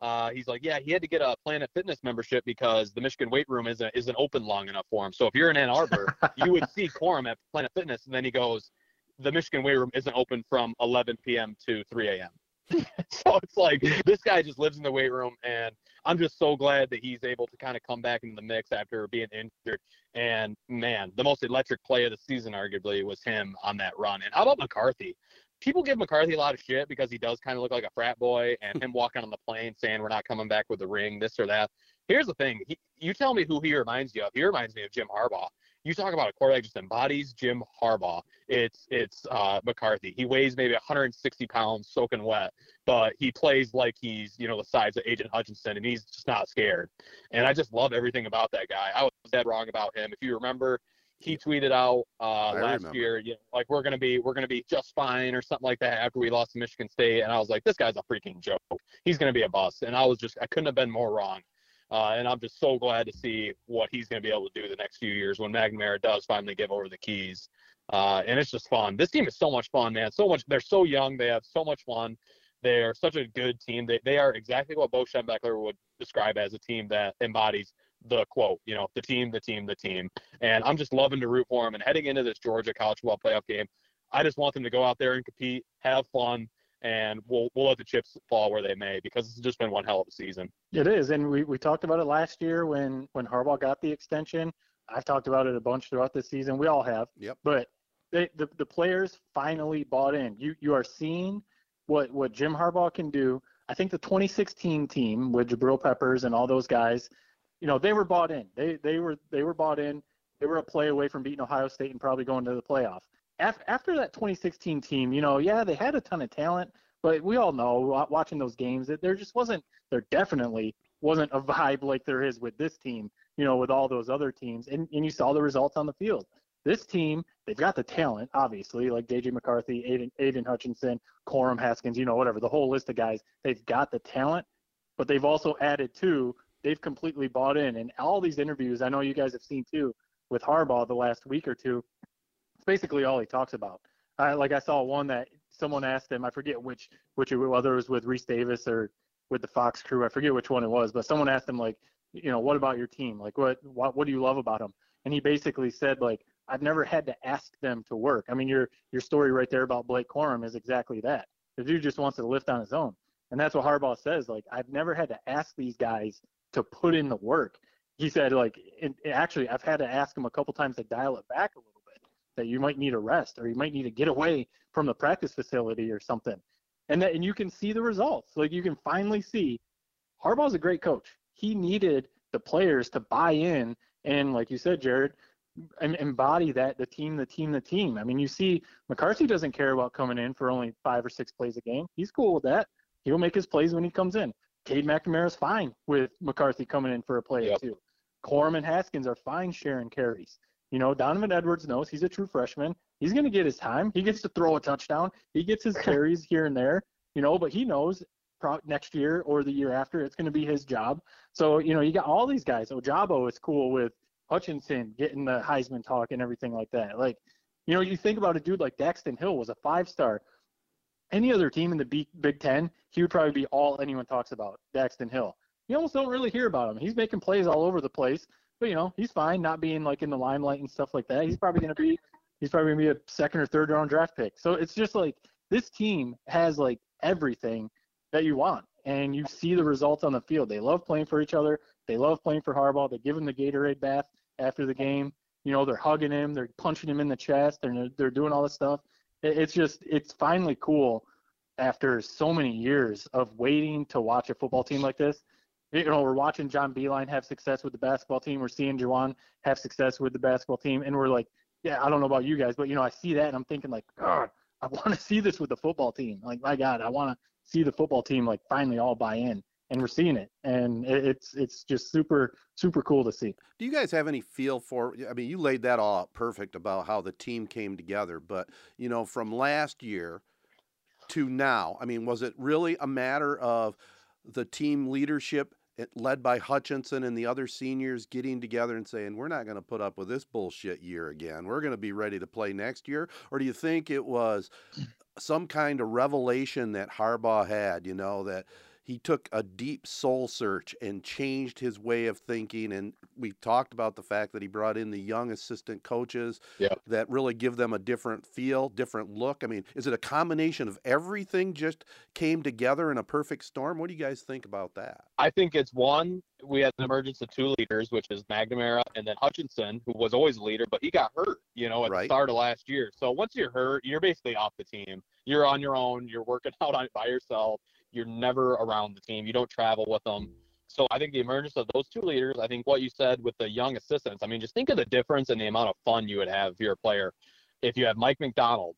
Uh, he's like, yeah, he had to get a Planet Fitness membership because the Michigan weight room isn't isn't open long enough for him. So if you're in Ann Arbor, you would see Corum at Planet Fitness, and then he goes, the Michigan weight room isn't open from 11 p.m. to 3 a.m. so it's like this guy just lives in the weight room, and I'm just so glad that he's able to kind of come back into the mix after being injured. And man, the most electric play of the season, arguably, was him on that run. And how about McCarthy? People give McCarthy a lot of shit because he does kind of look like a frat boy, and him walking on the plane saying we're not coming back with the ring, this or that. Here's the thing: he, you tell me who he reminds you of. He reminds me of Jim Harbaugh you talk about a quarterback just embodies Jim Harbaugh. It's it's uh, McCarthy. He weighs maybe 160 pounds, soaking wet, but he plays like he's you know the size of Aidan Hutchinson, and he's just not scared. And I just love everything about that guy. I was dead wrong about him. If you remember, he tweeted out uh, last remember. year, you know, like we're gonna be we're gonna be just fine or something like that after we lost to Michigan State, and I was like, this guy's a freaking joke. He's gonna be a bust, and I was just I couldn't have been more wrong. Uh, and I'm just so glad to see what he's going to be able to do the next few years when McNamara does finally give over the keys. Uh, and it's just fun. This team is so much fun, man. So much. They're so young. They have so much fun. They're such a good team. They, they are exactly what Bo Schembechler would describe as a team that embodies the quote, you know, the team, the team, the team. And I'm just loving to root for them. And heading into this Georgia college football playoff game, I just want them to go out there and compete, have fun, and we'll we'll let the chips fall where they may because it's just been one hell of a season. It is, and we, we talked about it last year when when Harbaugh got the extension. I've talked about it a bunch throughout the season. We all have. Yep. But they, the the players finally bought in. You you are seeing what what Jim Harbaugh can do. I think the 2016 team with Jabril Peppers and all those guys, you know, they were bought in. They they were they were bought in. They were a play away from beating Ohio State and probably going to the playoff after that 2016 team, you know, yeah, they had a ton of talent, but we all know watching those games that there just wasn't, there definitely wasn't a vibe like there is with this team, you know, with all those other teams. And, and you saw the results on the field. This team, they've got the talent, obviously, like J.J. McCarthy, Aidan, Aidan Hutchinson, Corum Haskins, you know, whatever, the whole list of guys. They've got the talent, but they've also added to, they've completely bought in. And all these interviews, I know you guys have seen too, with Harbaugh the last week or two, it's basically all he talks about. I, like I saw one that someone asked him, I forget which which whether it was with Rece Davis or with the Fox crew, I forget which one it was, but someone asked him like, you know, what about your team? Like what what what do you love about them? And he basically said like, I've never had to ask them to work. I mean, your your story right there about Blake Corum is exactly that. The dude just wants to lift on his own, and that's what Harbaugh says. Like, I've never had to ask these guys to put in the work. He said like, and actually, I've had to ask him a couple times to dial it back a little that you might need a rest or you might need to get away from the practice facility or something. And that and you can see the results. Like you can finally see Harbaugh's a great coach. He needed the players to buy in and like you said, Jared, embody that the team, the team, the team. I mean, you see McCarthy doesn't care about coming in for only five or six plays a game. He's cool with that. He'll make his plays when he comes in. Cade McNamara's fine with McCarthy coming in for a play yep. or two. Corum and Haskins are fine sharing carries. You know, Donovan Edwards knows he's a true freshman. He's going to get his time. He gets to throw a touchdown. He gets his carries here and there, you know, but he knows next year or the year after it's going to be his job. So, you know, you got all these guys. Ojabo is cool with Hutchinson getting the Heisman talk and everything like that. Like, you know, you think about a dude like Daxton Hill was a five star. Any other team in the Big Ten, he would probably be all anyone talks about, Daxton Hill. You almost don't really hear about him. He's making plays all over the place. But you know, he's fine not being like in the limelight and stuff like that. He's probably to be he's probably to be a second or third round draft pick. So it's just like this team has like everything that you want, and you see the results on the field. They love playing for each other. They love playing for Harbaugh. They give him the Gatorade bath after the game. You know, they're hugging him. They're punching him in the chest. They're they're doing all this stuff. It's just it's finally cool after so many years of waiting to watch a football team like this you know, we're watching John Beilein have success with the basketball team. We're seeing Juwan have success with the basketball team, and we're like, yeah, I don't know about you guys, but you know, I see that and I'm thinking like, God, I want to see this with the football team. Like, my God, I want to see the football team like finally all buy in, and we're seeing it, and it's it's just super super cool to see. Do you guys have any feel for? I mean, you laid that all out perfect about how the team came together, but you know, from last year to now, I mean, was it really a matter of the team leadership led by Hutchinson and the other seniors getting together and saying, we're not going to put up with this bullshit year again. We're going to be ready to play next year? Or do you think it was some kind of revelation that Harbaugh had, you know, that he took a deep soul search and changed his way of thinking. And we talked about the fact that he brought in the young assistant coaches that really give them a different feel, different look. I mean, is it a combination of everything just came together in a perfect storm? What do you guys think about that? I think it's one, we had an emergence of two leaders, which is McNamara and then Hutchinson, who was always a leader, but he got hurt, you know, at right. the start of last year. So once you're hurt, you're basically off the team. You're on your own. You're working out on it by yourself. You're never around the team. You don't travel with them. Mm. So I think the emergence of those two leaders, I think what you said with the young assistants, I mean, just think of the difference in the amount of fun you would have if you're a player. If you have Mike Macdonald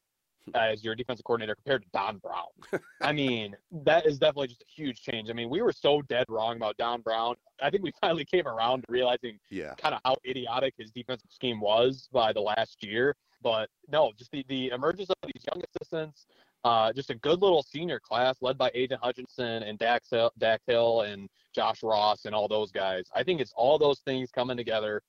as your defensive coordinator compared to Don Brown. I mean, that is definitely just a huge change. I mean, we were so dead wrong about Don Brown. I think we finally came around to realizing yeah. kind of how idiotic his defensive scheme was by the last year. But no, just the, the emergence of these young assistants, Uh, just a good little senior class led by Aidan Hutchinson and Dax Hill, Dax Hill and Josh Ross and all those guys. I think it's all those things coming together.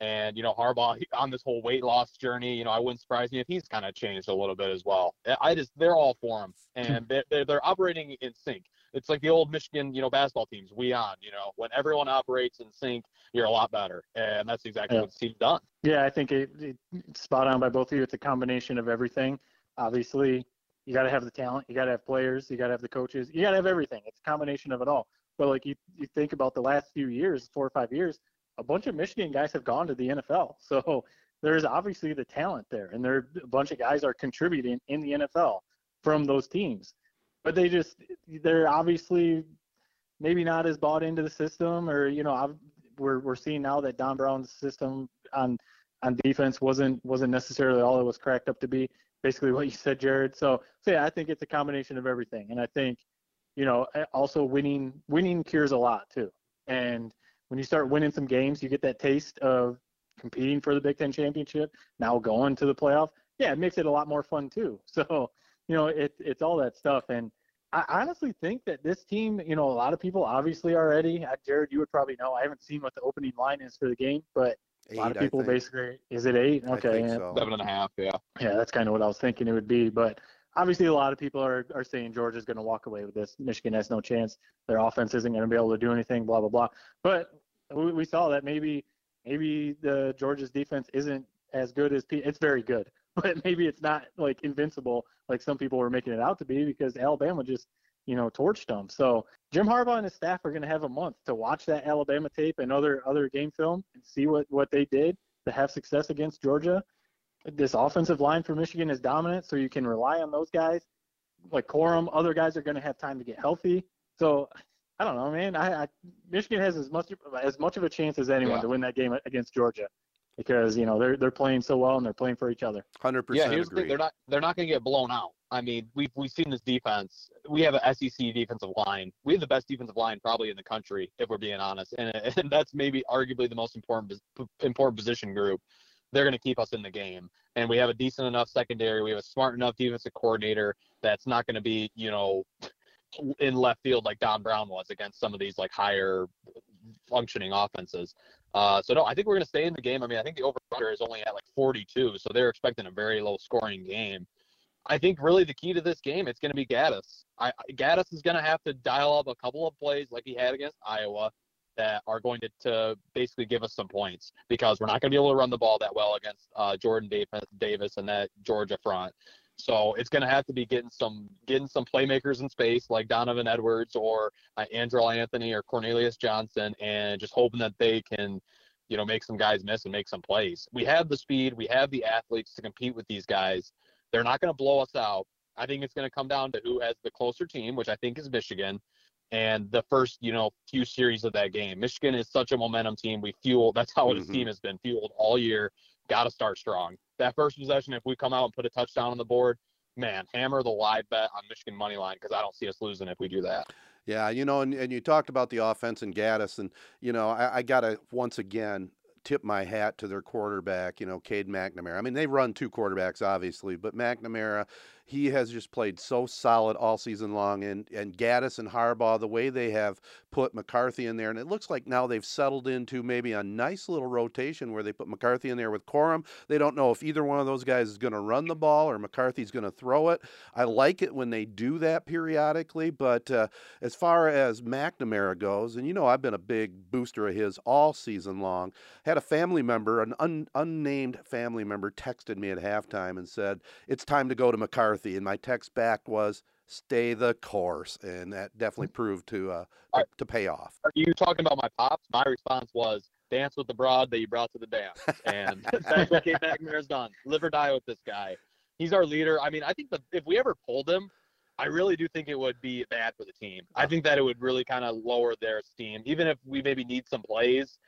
And, you know, Harbaugh on this whole weight loss journey, you know, I wouldn't surprise me if he's kind of changed a little bit as well. I just, they're all for him and they're, they're, operating in sync. It's like the old Michigan, you know, basketball teams, we on, you know, when everyone operates in sync, you're a lot better. And that's exactly Yeah. what the team's done. Yeah, I think it, it spot on by both of you. It's a combination of everything. Obviously, you got to have the talent, you got to have players, you got to have the coaches, you got to have everything. It's a combination of it all. But like you, you think about the last few years, four or five years, a bunch of Michigan guys have gone to the NFL. So there's obviously the talent there, and there a bunch of guys are contributing in the NFL from those teams. But they just they're obviously maybe not as bought into the system, or you know, I've, we're we're seeing now that Don Brown's system on on defense wasn't wasn't necessarily all it was cracked up to be. Basically, what you said, Jared. So, so yeah, I think it's a combination of everything, and I think, you know, also winning winning cures a lot too. And when you start winning some games, you get that taste of competing for the Big Ten championship. Now going to the playoff, yeah, it makes it a lot more fun too. So, you know, it, it's all that stuff, and I honestly think that this team, you know, a lot of people obviously already. Jared, you would probably know. I haven't seen what the opening line is for the game, but a lot of people basically is it eight? I Okay, think yeah. so. Seven and a half, yeah. yeah, that's kind of what I was thinking it would be. But obviously, a lot of people are are saying Georgia's going to walk away with this. Michigan has no chance. Their offense isn't going to be able to do anything. Blah blah blah. But we, we saw that maybe maybe the Georgia's defense isn't as good as P- it's very good, but maybe it's not like invincible like some people were making it out to be because Alabama just you know torched them. So Jim Harbaugh and his staff are going to have a month to watch that Alabama tape and other other game film and see what what they did to have success against Georgia. This offensive line for Michigan is dominant, so you can rely on those guys. Like Corum, other guys are going to have time to get healthy. So I don't know, man. I, I Michigan has as much as much of a chance as anyone Yeah. to win that game against Georgia because you know they're they're playing so well and they're playing for each other. Hundred percent. Yeah, percent here's the thing: they're not they're not going to get blown out. I mean, we've we've seen this defense. We have an SEC defensive line. We have the best defensive line probably in the country, if we're being honest, and, and that's maybe arguably the most important important position group. They're going to keep us in the game, and we have a decent enough secondary. We have a smart enough defensive coordinator that's not going to be, you know, in left field like Don Brown was against some of these like higher functioning offenses. Uh, so no, I think we're going to stay in the game. I mean, I think the over under is only at like 42, so they're expecting a very low scoring game. I think really the key to this game it's going to be Gattis. I, Gattis is going to have to dial up a couple of plays like he had against Iowa that are going to, to basically give us some points because we're not going to be able to run the ball that well against uh, Jordan Davis, Davis and that Georgia front. So it's going to have to be getting some getting some playmakers in space like Donovan Edwards or uh, Andrel Anthony or Cornelius Johnson, and just hoping that they can, you know, make some guys miss and make some plays. We have the speed, we have the athletes to compete with these guys. They're not going to blow us out. I think it's going to come down to who has the closer team, which I think is Michigan, and the first, you know, few series of that game. Michigan is such a momentum team. We fuel. That's how this Mhm. team has been fueled all year. Got to start strong. That first possession, if we come out and put a touchdown on the board, man, hammer the live bet on Michigan money line because I don't see us losing if we do that. Yeah, you know, and, and you talked about the offense and Gattis, and you know, I, I gotta once again tip my hat to their quarterback, you know, Cade McNamara. I mean, they run two quarterbacks, obviously, but McNamara, he has just played so solid all season long, and and Gattis and Harbaugh, the way they have put McCarthy in there, and it looks like now they've settled into maybe a nice little rotation where they put McCarthy in there with Corum. They don't know if either one of those guys is going to run the ball or McCarthy's going to throw it. I like it when they do that periodically, but uh, as far as McNamara goes, and you know I've been a big booster of his all season long. Had a family member, an un, unnamed family member, texted me at halftime and said it's time to go to McCarthy, and my text back was stay the course, and that definitely proved to uh, to, to pay off. Are you talking about my pops? My response was dance with the broad that you brought to the dance, and that's what Cade McNamara's done. Live or die with this guy. He's our leader. I mean, I think that if we ever pulled him, I really do think it would be bad for the team. I think that it would really kind of lower their steam, even if we maybe need some plays.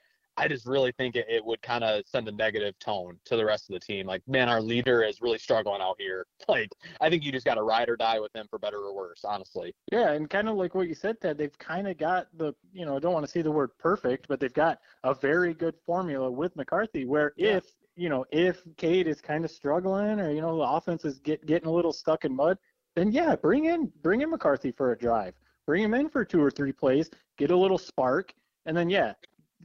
I just really think it, it would kind of send a negative tone to the rest of the team. Like, man, our leader is really struggling out here. Like, I think you just got to ride or die with him for better or worse, honestly. Yeah, and kind of like what you said, Ted, they've kind of got the, you know, I don't want to say the word perfect, but they've got a very good formula with McCarthy where Yeah. if, you know, if Cade is kind of struggling or, you know, the offense is get, getting a little stuck in mud, then yeah, bring in bring in McCarthy for a drive. Bring him in for two or three plays, get a little spark, and then yeah,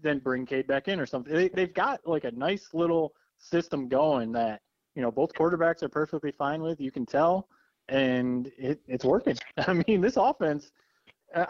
then bring Cade back in or something. They, they've got like a nice little system going that you know both quarterbacks are perfectly fine with. You can tell, and it, it's working. I mean, this offense.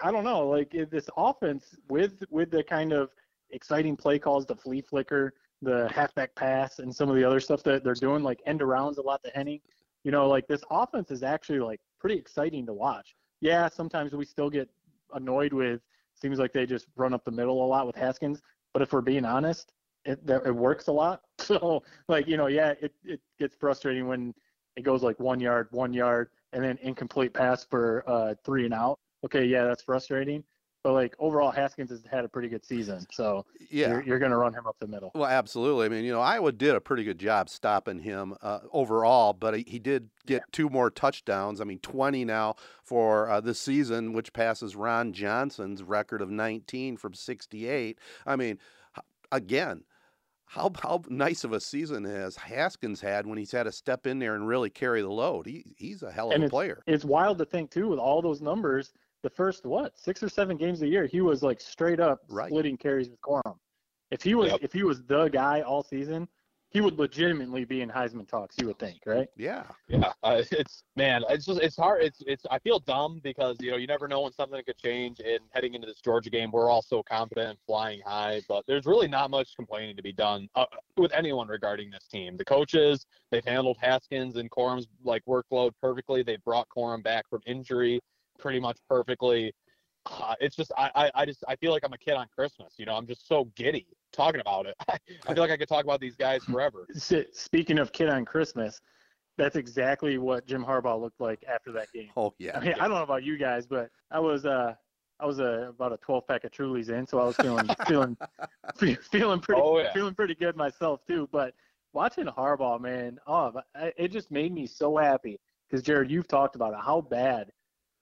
I don't know, like this offense with with the kind of exciting play calls, the flea flicker, the halfback pass, and some of the other stuff that they're doing, like end arounds a lot to Henning. You know, like this offense is actually like pretty exciting to watch. Yeah, sometimes we still get annoyed with. Seems like they just run up the middle a lot with Haskins. But if we're being honest, it it works a lot. So like you know, yeah, it it gets frustrating when it goes like one yard, one yard, and then incomplete pass for uh, three and out. Okay, yeah, that's frustrating. But like overall, Haskins has had a pretty good season, so Yeah. you're, you're going to run him up the middle. Well, absolutely. I mean, you know, Iowa did a pretty good job stopping him uh, overall, but he, did get two more touchdowns. I mean, 20 now for uh, this season, which passes Ron Johnson's record of 19 from 68. I mean, again, how how nice of a season has Haskins had when he's had to step in there and really carry the load. He he's a hell of And a it's- player. It's wild to think too, with all those numbers. The first what six or seven games a year, he was like straight up Right. splitting carries with Corum. If he was Yep. if he was the guy all season, he would legitimately be in Heisman talks. You would think, right? Yeah. Yeah, uh, it's man, it's just it's hard. It's it's I feel dumb because you know you never know when something could change. And heading into this Georgia game, we're all so confident and flying high, but there's really not much complaining to be done uh, with anyone regarding this team. The coaches they've handled Haskins and Corum's like workload perfectly. They brought Corum back from injury pretty much perfectly. Uh, it's just I, I I just I feel like I'm a kid on Christmas. You know, I'm just so giddy talking about it. I feel like I could talk about these guys forever. Speaking of kid on Christmas, that's exactly what Jim Harbaugh looked like after that game. Oh yeah. I mean, I don't know about you guys, but I was uh I was uh, about a 12 pack of Trulies in, so I was feeling feeling fe- feeling pretty Oh, yeah. feeling pretty good myself too. But watching Harbaugh, man, oh, I- it just made me so happy because Jared, you've talked about it, how bad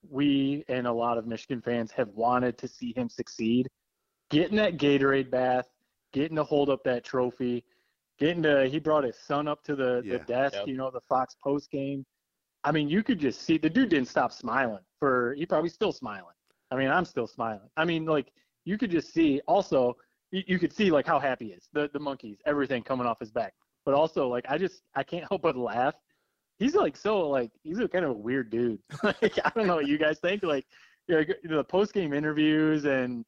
we and a lot of Michigan fans have wanted to see him succeed. Getting that Gatorade bath, getting to hold up that trophy, getting to he brought his son up to the, Yeah. the desk, Yep. you know, the Fox post game. I mean, you could just see the dude didn't stop smiling for he probably still smiling. I mean, I'm still smiling. I mean, like you could just see also you, you could see like how happy he is. The the monkeys, everything coming off his back. But also like I just I can't help but laugh. He's like so like he's a kind of a weird dude. like I don't know what you guys think. Like you know, the post game interviews and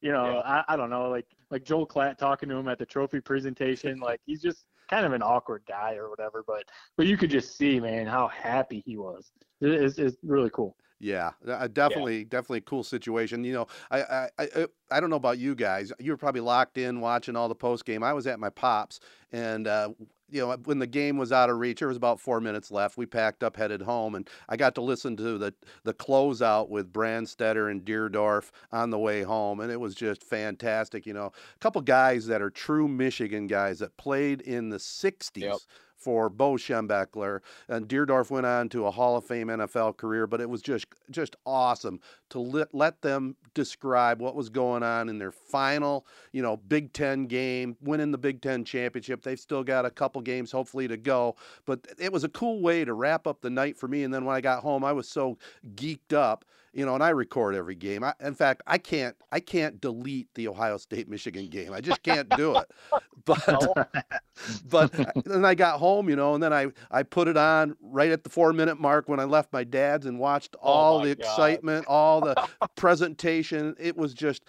you know, Yeah. I, I don't know, like like Joel Klatt talking to him at the trophy presentation, like he's just kind of an awkward guy or whatever, but but you could just see, man, how happy he was. It- It's, it's really cool. Yeah, definitely, definitely a cool situation. You know, I, I, I, I don't know about you guys. You were probably locked in watching all the post game. I was at my pops, and uh, you know, when the game was out of reach, there was about four minutes left. We packed up, headed home, and I got to listen to the the closeout with Brandstatter and Dierdorf on the way home, and it was just fantastic. You know, a couple guys that are true Michigan guys that played in the '60s. Yep. For Bo Schembechler, and Dierdorf went on to a Hall of Fame NFL career, but it was just just awesome to let, let them describe what was going on in their final, you know, Big Ten game, winning the Big Ten championship. They've still got a couple games hopefully to go, but it was a cool way to wrap up the night for me. And then when I got home, I was so geeked up, you know, and I record every game. I, in fact, I can't I can't delete the Ohio State Michigan game. I just can't do it. But but then I got home, you know, and then I I put it on right at the four minute mark when I left my dad's and watched oh all my the God. excitement, all the presentation. It was just,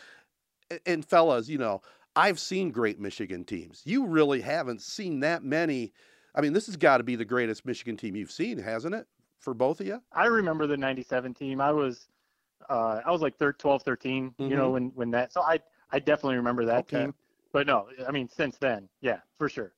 and fellas, you know, I've seen great Michigan teams. You really haven't seen that many. I mean, this has got to be the greatest Michigan team you've seen, hasn't it? For both of you? I remember the 97 team. I was uh I was like thir 12, 13, you know, Mhm. when when that so I I definitely remember that Okay. team. But no, I mean since then, yeah, for sure.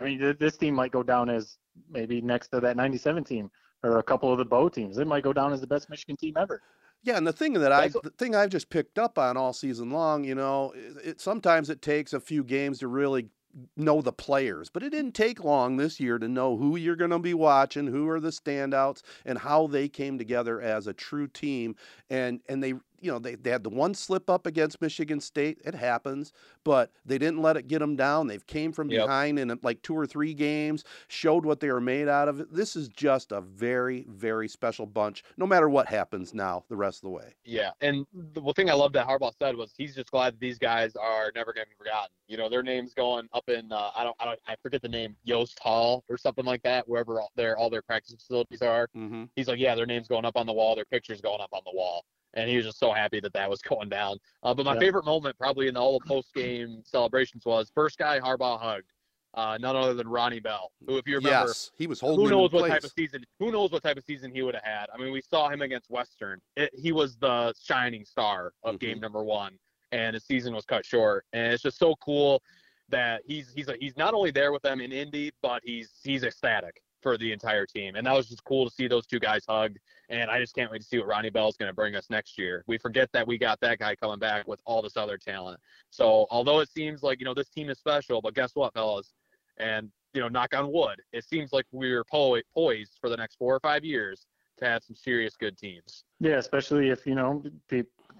I mean th- this team might go down as maybe next to that 97 team or a couple of the Bo teams. It might go down as the best Michigan team ever. Yeah, and the thing that I the thing I've just picked up on all season long, you know, it, it sometimes it takes a few games to really know the players, but it didn't take long this year to know who you're going to be watching, who are the standouts, and how they came together as a true team, and and they you know, they, they had the one slip up against Michigan State. It happens, but they didn't let it get them down. They've came from Yep. behind in like two or three games, showed what they were made out of. This is just a very, very special bunch, no matter what happens now the rest of the way. Yeah, and the thing I love that Harbaugh said was he's just glad these guys are never going to be forgotten. You know, their names going up in uh, I don't I don't I forget the name Yost Hall or something like that, wherever all their all their practice facilities are. Mm-hmm. He's like, yeah, their names going up on the wall, their pictures going up on the wall, and he was just so happy that that was going down. Uh, but my Yeah. favorite moment, probably in the whole post game celebrations, was first guy Harbaugh hugged, uh, none other than Ronnie Bell, who, if you remember, Yes, he was holding who knows what place. type of season who knows what type of season he would have had i mean we saw him against western it, he was the shining star of Mhm. game number one and his season was cut short and it's just so cool that he's he's a, he's not only there with them in indy but he's he's ecstatic for the entire team and that was just cool to see those two guys hug and i just can't wait to see what ronnie Bell is going to bring us next year we forget that we got that guy coming back with all this other talent so although it seems like you know this team is special but guess what fellas and you know, knock on wood, it seems like we're po- poised for the next four or five years to have some serious good teams. Yeah, especially if you know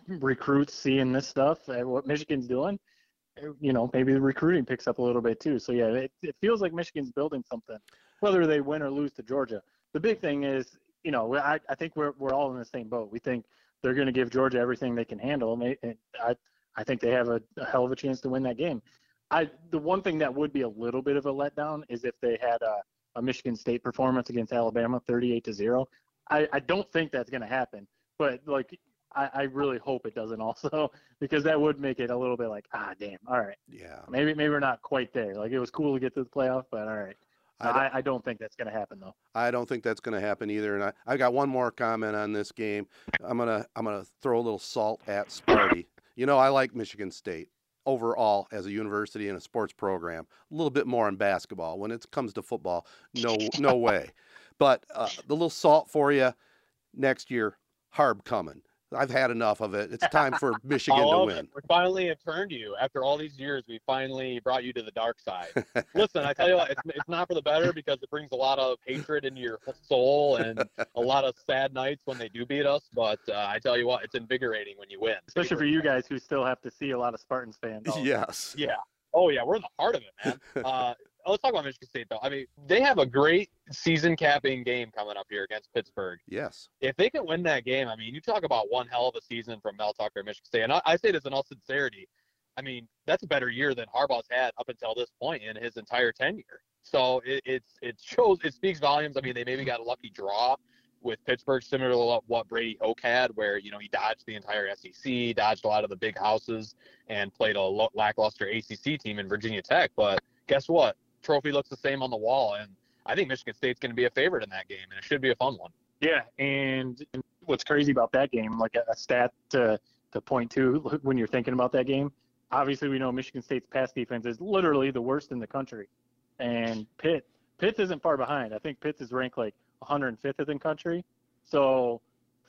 recruits seeing this stuff, uh, what Michigan's doing. You know, maybe the recruiting picks up a little bit too. So yeah, it, it feels like Michigan's building something, whether they win or lose to Georgia. The big thing is, you know, I, I think we're we're all in the same boat. We think they're going to give Georgia everything they can handle, and, they, and I I think they have a, a hell of a chance to win that game. I the one thing that would be a little bit of a letdown is if they had a, a Michigan State performance against Alabama, 38 to zero. I, I don't think that's going to happen, but like I, I really hope it doesn't also because that would make it a little bit like ah damn all right Yeah. maybe maybe we're not quite there like it was cool to get to the playoff but all right I don't- I, don't think that's going to happen though. I don't think that's going to happen either. And I, I got one more comment on this game. I'm gonna I'm gonna throw a little salt at Sparty. You know, I like Michigan State overall as a university and a sports program. A little bit more in basketball. When it comes to football, no no way. But uh, the little salt for you next year. Harb coming. I've had enough of it. It's time for Michigan to win. it. We finally have turned you after all these years. We finally brought you to the dark side. Listen, I tell you what, it's, it's not for the better because it brings a lot of hatred into your soul and a lot of sad nights when they do beat us. But uh, I tell you what, it's invigorating when you win. Especially for you guys who still have to see a lot of Spartans fans. all the time. yes. Yeah. Oh yeah, we're in the heart of it, man. Uh, Oh, let's talk about Michigan State though. I mean, they have a great season capping game coming up here against Pittsburgh. Yes. If they can win that game, I mean, you talk about one hell of a season from Mel Tucker, Michigan State, and I, I say this in all sincerity. I mean, that's a better year than Harbaugh's had up until this point in his entire tenure. So it, it's it shows it speaks volumes. I mean, they maybe got a lucky draw with Pittsburgh, similar to what- Brady Hoke had, where you know he dodged the entire SEC, dodged a lot of the big houses, and played a lackluster ACC team in Virginia Tech. But guess what? Trophy looks the same on the wall, and I think Michigan State's going to be a favorite in that game, and it should be a fun one. Yeah, and what's crazy about that game, like a, a stat to to point to when you're thinking about that game, obviously we know Michigan State's pass defense is literally the worst in the country, and Pitt Pitt isn't far behind. I think Pitt is ranked like 105th in the country. So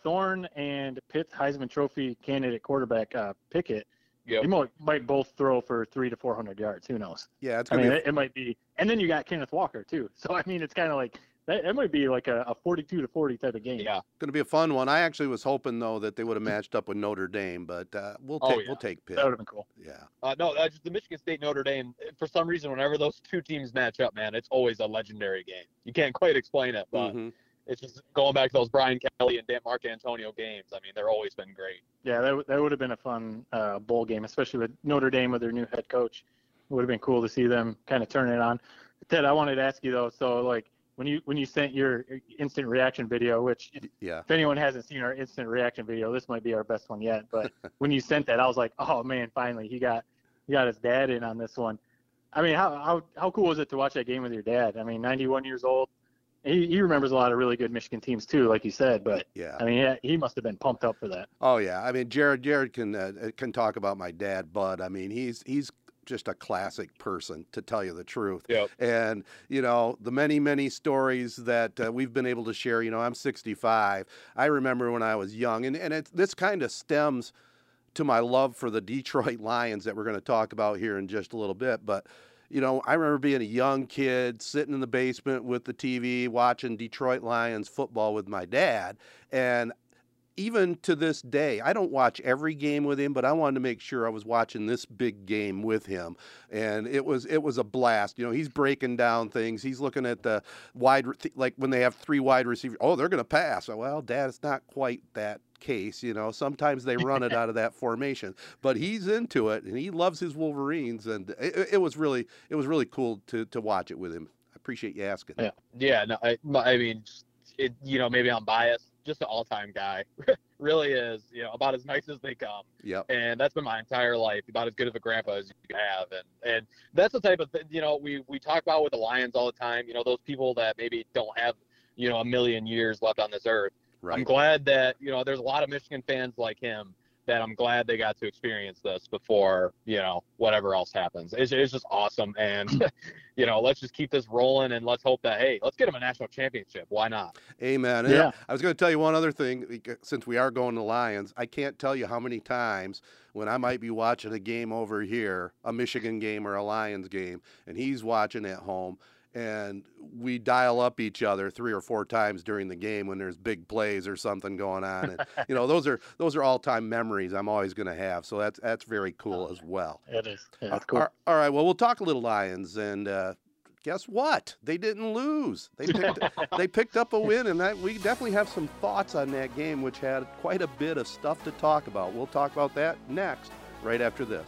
Thorne and Pitt's Heisman Trophy candidate quarterback uh, Pickett, Yep. they might, might both throw for three to 400 yards. Who knows? Yeah, it's I gonna mean, be it, it might be, and then you got Kenneth Walker too. So I mean, it's kind of like that. It might be like a, a 42 to 40 type of game. Yeah. going to be a fun one. I actually was hoping though that they would have matched up with Notre Dame, but uh, we'll Oh, take yeah. we'll take Pitt. That would have been cool. Yeah. Uh, no, uh, just the Michigan State Notre Dame. For some reason, whenever those two teams match up, man, it's always a legendary game. You can't quite explain it, but Mhm. It's just going back to those Brian Kelly and Dan Mark Antonio games. I mean, they're always been great. Yeah, that, that would have been a fun uh, bowl game, especially with Notre Dame with their new head coach. It would have been cool to see them kind of turn it on. Ted, I wanted to ask you though. So like when you when you sent your instant reaction video, which Yeah. if anyone hasn't seen our instant reaction video, this might be our best one yet. But when you sent that, I was like, oh man, finally he got he got his dad in on this one. I mean, how how how cool was it to watch that game with your dad? I mean, 91 years old. He, he remembers a lot of really good Michigan teams too, like you said. But Yeah. I mean, yeah, he must have been pumped up for that. Oh yeah, I mean Jared. Jared can uh, can talk about my dad, Bud. I mean he's he's just a classic person, to tell you the truth. Yep. And you know the many many stories that uh, we've been able to share. You know, I'm 65. I remember when I was young, and and it, this kind of stems to my love for the Detroit Lions that we're going to talk about here in just a little bit, but. You know, I remember being a young kid sitting in the basement with the TV watching Detroit Lions football with my dad. And even to this day, I don't watch every game with him, but I wanted to make sure I was watching this big game with him, and it was it was a blast. You know, he's breaking down things. He's looking at the wide like when they have three wide receivers. Oh, they're going to pass. Well, Dad, it's not quite that case. You know, sometimes they run it out of that formation, but he's into it and he loves his Wolverines, and it, it was really it was really cool to to watch it with him. I appreciate you asking. Yeah, yeah. No, I, I mean, it, you know, maybe I'm biased. Just an all-time guy, really is. You know, about as nice as they come. Yeah. And that's been my entire life. About as good of a grandpa as you have, and and that's the type of thing. You know, we we talk about with the Lions all the time. You know, those people that maybe don't have you know a million years left on this earth. Right. I'm glad that you know there's a lot of Michigan fans like him that I'm glad they got to experience this before you know whatever else happens. It's, it's just awesome, and you know let's just keep this rolling and let's hope that hey let's get him a national championship. Why not? Amen. And Yeah. I was going to tell you one other thing. Since we are going to Lions, I can't tell you how many times when I might be watching a game over here, a Michigan game or a Lions game, and he's watching at home, and we dial up each other three or four times during the game when there's big plays or something going on. And you know, those are those are all time memories I'm always going to have. So that's that's very cool as well. It is. Yeah, All- it's cool. all- all right. Well, we'll talk a little Lions, and uh, guess what? They didn't lose. They picked they picked up a win, and that we definitely have some thoughts on that game, which had quite a bit of stuff to talk about. We'll talk about that next, right after this.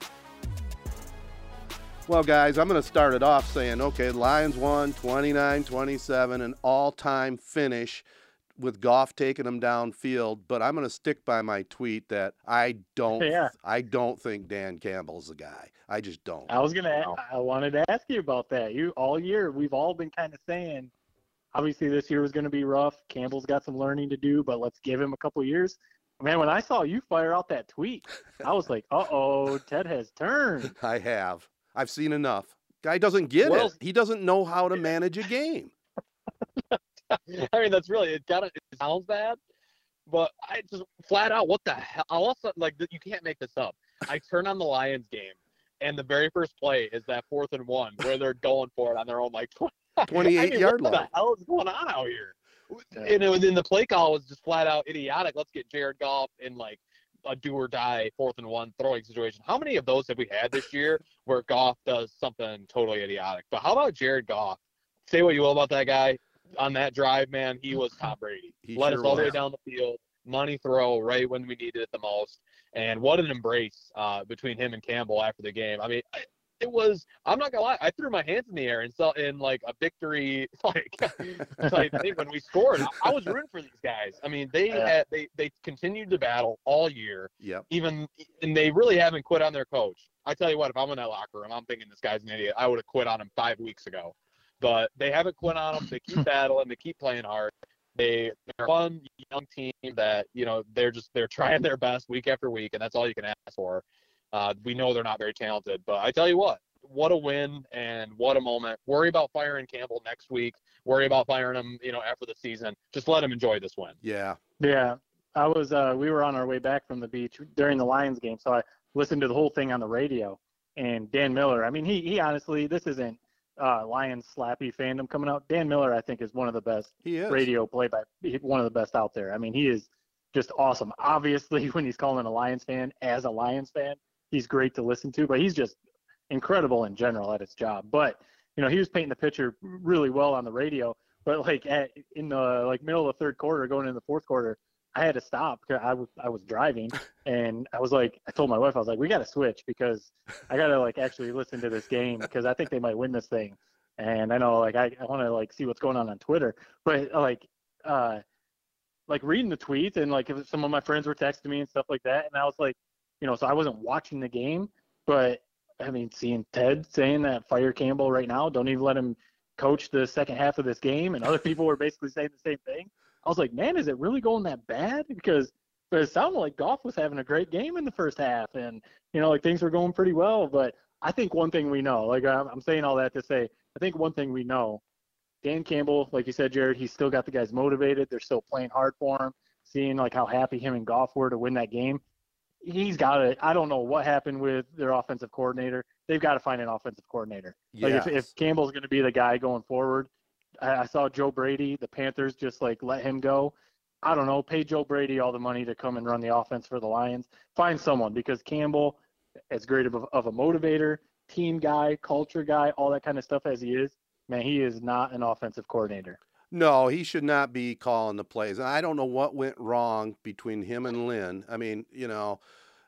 Well, guys, I'm going to start it off saying, okay, Lions won 29 27, an all time finish with Goff taking them downfield. But I'm going to stick by my tweet that I don't, Yeah. I don't think Dan Campbell's the guy. I just don't. I was gonna. I wanted to ask you about that. You all year we've all been kind of saying, obviously this year was going to be rough. Campbell's got some learning to do, but let's give him a couple years. Man, when I saw you fire out that tweet, I was like, uh oh, Ted has turned. I have. I've seen enough. Guy doesn't get Well- it. He doesn't know how to manage a game. I mean, that's really it. Got it sounds bad, but I just flat out, what the hell? I also like you can't make this up. I turn on the Lions game, and the very first play is that fourth and one where they're going for it on their own like 28 I mean, yard line. what the hell is going on out here? Yeah. And it was in the play call was just flat out idiotic. Let's get Jared Goff in like a do or die fourth and one throwing situation. How many of those have we had this year where Goff does something totally idiotic? But how about Jared Goff? Say what you will about that guy on that drive, man. He was Tom Brady. He Led sure us all the way down the field, money throw right when we needed it the most, and what an embrace uh, between him and Campbell after the game. I mean. It was. I'm not gonna lie. I threw my hands in the air and saw in like a victory, like type thing when we scored. I, I was rooting for these guys. I mean, they Yeah. had they they continued to battle all year, Yeah. even and they really haven't quit on their coach. I tell you what, if I'm in that locker room, I'm thinking this guy's an idiot. I would have quit on him five weeks ago, but they haven't quit on him. They keep battling. They keep playing hard. They they're a fun young team that you know they're just they're trying their best week after week, and that's all you can ask for. Uh, we know they're not very talented, but I tell you what, what a win and what a moment. Worry about firing Campbell next week. Worry about firing him, you know, after the season. Just let him enjoy this win. Yeah. Yeah, I was. Uh, we were on our way back from the beach during the Lions game, so I listened to the whole thing on the radio. And Dan Miller, I mean, he he honestly, this isn't uh, Lions slappy fandom coming out. Dan Miller, I think, is one of the best He is. radio play by one of the best out there. I mean, he is just awesome. Obviously, when he's calling a Lions fan as a Lions fan, he's great to listen to, but he's just incredible in general at his job. But you know, he was painting the picture really well on the radio. But like at, in the like middle of the third quarter, going into the fourth quarter, I had to stop because I was I was driving and I was like I told my wife I was like we got to switch because I got to like actually listen to this game because I think they might win this thing and I know like I, I want to like see what's going on on Twitter but like uh like reading the tweets and like if some of my friends were texting me and stuff like that and I was like you know so I wasn't watching the game but I mean seeing Ted saying that fire Campbell right now don't even let him coach the second half of this game and other people were basically saying the same thing I was like, man, is it really going that bad? Because it sounded like Goff was having a great game in the first half, and you know, like things were going pretty well. But I think one thing we know, like I'm saying all that to say, I think one thing we know, Dan Campbell, like you said, Jared, he's still got the guys motivated. They're still playing hard for him. Seeing like how happy him and Goff were to win that game, he's got it. I don't know what happened with their offensive coordinator. They've got to find an offensive coordinator. Like if, if Campbell's going to be the guy going forward, I, saw Joe Brady, the Panthers just like let him go. I don't know, pay Joe Brady all the money to come and run the offense for the Lions. Find someone because Campbell, as great of a, of a motivator, team guy, culture guy, all that kind of stuff as he is, man, he is not an offensive coordinator. No, he should not be calling the plays. And I don't know what went wrong between him and Lynn. I mean, you know,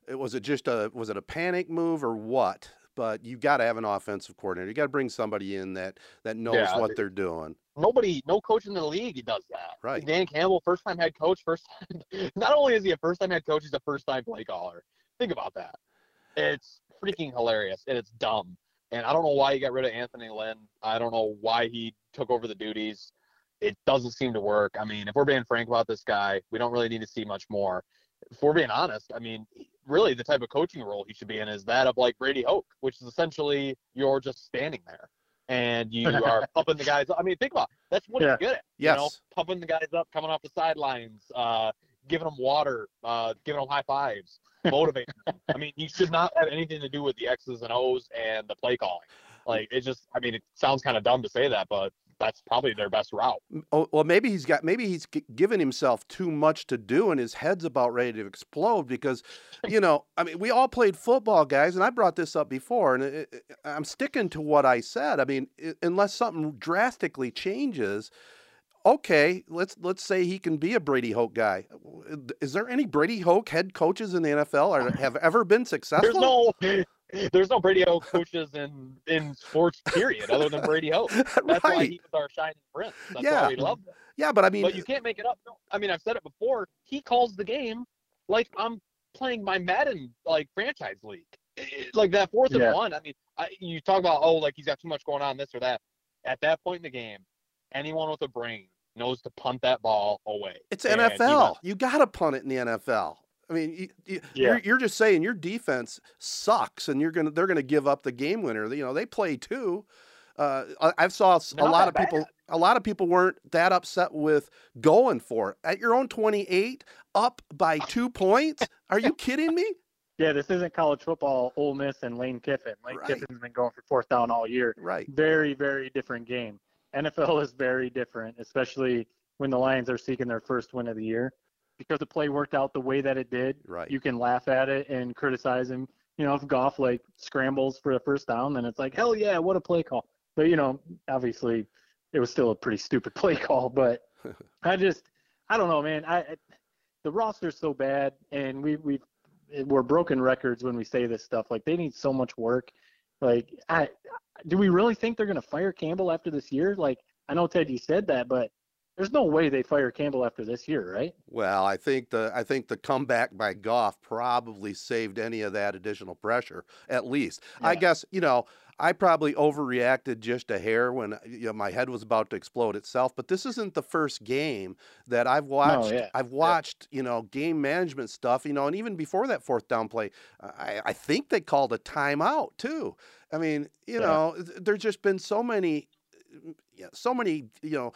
it was it just a was it a panic move or what? But you got to have an offensive coordinator. You got to bring somebody in that that knows Yeah, what they- they're doing. Nobody, no coach in the league does that. Right. Dan Campbell, first time head coach, first time. Not only is he a first time head coach, he's a first time play caller. Think about that. It's freaking hilarious and it's dumb. And I don't know why he got rid of Anthony Lynn. I don't know why he took over the duties. It doesn't seem to work. I mean, if we're being frank about this guy, we don't really need to see much more. If we're being honest, I mean, really the type of coaching role he should be in is that of like Brady Hoke, which is essentially you're just standing there and you are pumping the guys. up. I mean, think about it. that's what Yeah. he's good at. You know, Yes. pumping the guys up, coming off the sidelines, uh, giving them water, uh, giving them high fives, motivating them. I mean, he should not have anything to do with the X's and O's and the play calling. Like it just, I mean, it sounds kind of dumb to say that, but that's probably their best route. Oh, well, maybe he's got maybe he's given himself too much to do, and his head's about ready to explode. Because, you know, I mean, we all played football, guys, and I brought this up before, and it, it- I'm sticking to what I said. I mean, i unless something drastically changes, okay, let's let's say he can be a Brady Hoke guy. Is there any Brady Hoke head coaches in the NFL or have ever been successful? There's no, there's no Brady Hoke coaches in in sports period other than Brady Hoke. That's why he was our shining prince. That's Yeah. why we loved him. Yeah, but I mean, but you can't make it up. No, I mean, I've said it before. He calls the game like I'm playing my Madden like franchise league, It- like that fourth Yeah. and one. I mean, I, you talk about oh, like he's got too much going on, this or that. At that point in the game, anyone with a brain knows to punt that ball away. It's And NFL. You got to punt it in the NFL. I mean, you, you, Yeah. you're, you're just saying your defense sucks, and you're gonna they're gonna give up the game winner. You know, they play too. Uh, I, I saw s- a Not lot of people. A lot of people weren't that upset with going for it at your own 28, up by two points. Are you kidding me? Yeah, this isn't college football. Ole Miss and Lane Kiffin. Lane Right. Kiffin's been going for fourth down all year. Right. Very, very different game. NFL is very different, especially when the Lions are seeking their first win of the year. Because the play worked out the way that it did, Right. you can laugh at it and criticize him. You know, if Goff like scrambles for a first down, then it's like, hell yeah, what a play call. But you know, obviously, it was still a pretty stupid play call. But I just, I don't know, man. I I- the roster's so bad, and we we we're broken records when we say this stuff. Like they need so much work. Like, I do we really think they're gonna fire Campbell after this year? Like, I know Ted, you said that, but there's no way they fire Campbell after this year, right? Well, I think the I think the comeback by Goff probably saved any of that additional pressure. At least, I guess you know I probably overreacted just a hair when uh, you know my head was about to explode itself. But this isn't the first game that I've watched. yeah. I've watched you know game management stuff. You know, and even before that fourth down play, I, I think they called a timeout too. I mean, you Yeah. know, th- there's just been so many, uh, yeah, so many, you know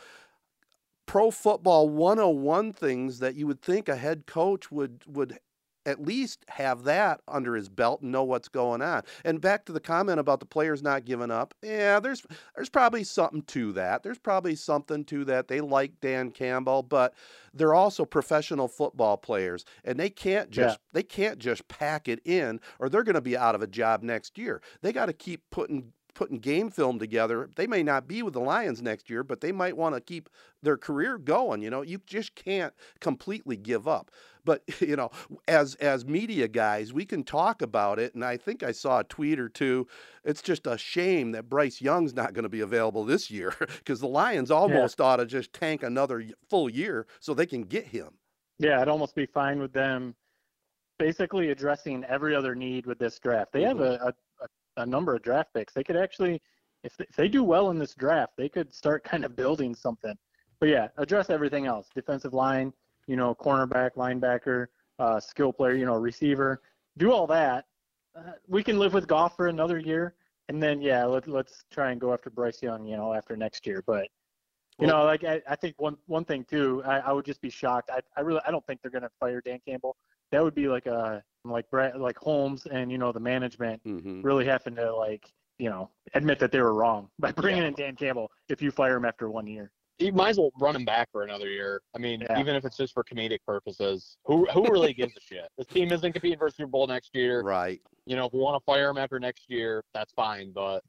pro football 101 things that you would think a head coach would would at least have that under his belt and know what's going on. And back to the comment about the players not giving up. Yeah, there's there's probably something to that. There's probably something to that. They like Dan Campbell, but they're also professional football players and they can't just they can't just pack it in or they're going to be out of a job next year. They got to keep putting putting game film together. They may not be with the Lions next year, but they might want to keep their career going. You know, you just can't completely give up. But you know, as as media guys, we can talk about it. And I think I saw a tweet or two. It's just a shame that Bryce Young's not going to be available this year because the Lions almost yeah. ought to just tank another full year so they can get him. Yeah, I'd almost be fine with them basically addressing every other need with this draft. They have mm-hmm. a, a, a number of draft picks. They could actually, if they, if they do well in this draft, they could start kind of building something. But yeah, address everything else: defensive line, you know, cornerback, linebacker, uh, skill player, you know, receiver. Do all that. Uh, we can live with Goff for another year, and then yeah, let, let's try and go after Bryce Young, you know, after next year. But you well, know, like I, I think one one thing too, I, I would just be shocked. I, I really I don't think they're gonna fire Dan Campbell that would be like a like Brad, like Holmes and you know the management mm-hmm. really having to like you know admit that they were wrong by bringing yeah. in Dan Campbell if you fire him after one year. You might as well run him back for another year. I mean, yeah. even if it's just for comedic purposes, who who really gives a shit? This team isn't competing for a Super Bowl next year. Right. You know, if we want to fire him after next year, that's fine. But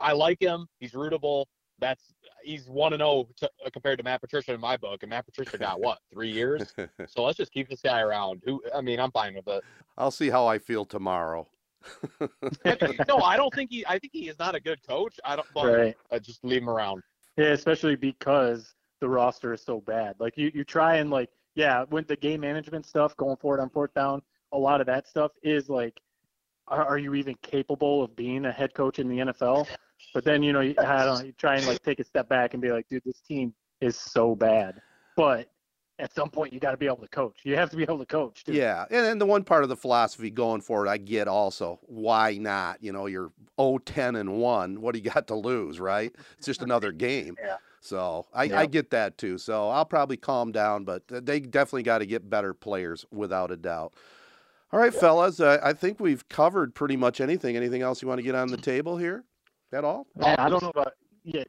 I like him. He's rootable. That's he's one and zero oh compared to Matt Patricia in my book, and Matt Patricia got what three years. so let's just keep this guy around. Who I mean, I'm fine with it. I'll see how I feel tomorrow. no, I don't think he. I think he is not a good coach. I don't. But right. I just leave him around. Yeah, especially because the roster is so bad. Like you, you try and like, yeah, with the game management stuff, going forward on fourth down, a lot of that stuff is like, are, are you even capable of being a head coach in the NFL? But then you know, you, I don't know, you try and like take a step back and be like, dude, this team is so bad. But at some point, you got to be able to coach. You have to be able to coach. Too. Yeah, and then the one part of the philosophy going forward, I get also. Why not? You know, you're 0-10 and one. What do you got to lose, right? It's just another game. yeah. So I, I, get that too. So I'll probably calm down, but they definitely got to get better players without a doubt. All right, fellas, uh, I think we've covered pretty much anything. Anything else you want to get on the table here? At all? I don't know about yeah.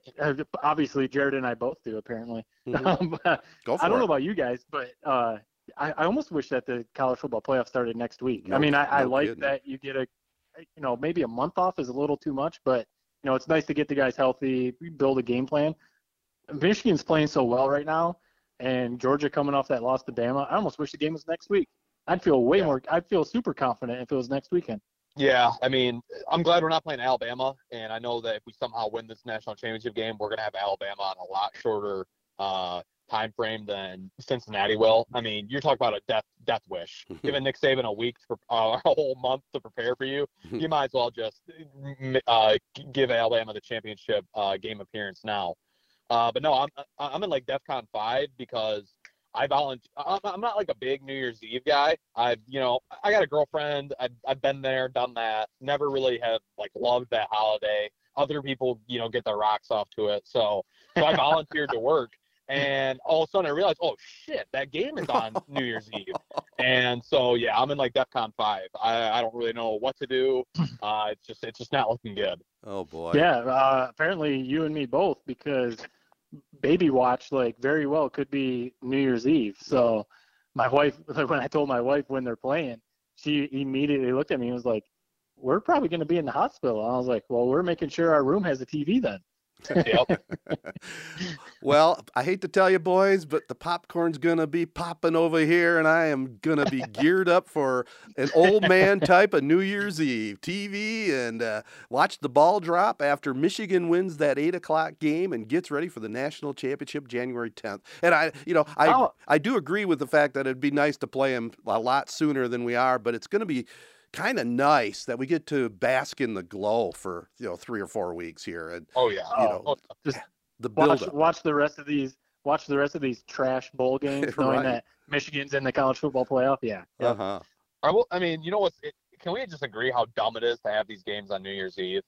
Obviously, Jared and I both do apparently. Mm-hmm. Um, Go for I don't it. know about you guys, but uh, I, I almost wish that the college football playoff started next week. No, I mean, I, no I like kidding. that you get a, you know, maybe a month off is a little too much, but you know, it's nice to get the guys healthy, build a game plan. Michigan's playing so well right now, and Georgia coming off that loss to Bama. I almost wish the game was next week. I'd feel way yeah. more. I'd feel super confident if it was next weekend. Yeah, I mean, I'm glad we're not playing Alabama, and I know that if we somehow win this national championship game, we're gonna have Alabama on a lot shorter uh, time frame than Cincinnati will. I mean, you're talking about a death death wish. Giving Nick Saban a week for uh, a whole month to prepare for you, you might as well just uh, give Alabama the championship uh, game appearance now. Uh, but no, I'm I'm in like DefCon five because I volunteer. I'm not like a big New Year's Eve guy. I've, you know, I got a girlfriend. I've, I've been there, done that. Never really have like loved that holiday. Other people, you know, get their rocks off to it. So, so I volunteered to work, and all of a sudden I realized, oh shit, that game is on New Year's Eve. And so yeah, I'm in like DefCon five. I, I don't really know what to do. Uh, it's just it's just not looking good. Oh boy. Yeah. Uh, apparently you and me both because baby watch like very well could be New Year's Eve. So my wife, when I told my wife when they're playing, she immediately looked at me and was like, "We're probably going to be in the hospital." And I was like, "Well, we're making sure our room has a TV then." well, I hate to tell you, boys, but the popcorn's gonna be popping over here, and I am gonna be geared up for an old man type of New Year's Eve TV and uh, watch the ball drop after Michigan wins that eight o'clock game and gets ready for the national championship January 10th. And I, you know, I oh. I do agree with the fact that it'd be nice to play them a lot sooner than we are, but it's gonna be kind of nice that we get to bask in the glow for you know three or four weeks here. And oh yeah, you know, oh, just the build watch, watch, the rest of these. Watch the rest of these trash bowl games, knowing right. that Michigan's in the college football playoff. Yeah. yeah. Uh huh. I, will, I mean, you know what? Can we just agree how dumb it is to have these games on New Year's Eve?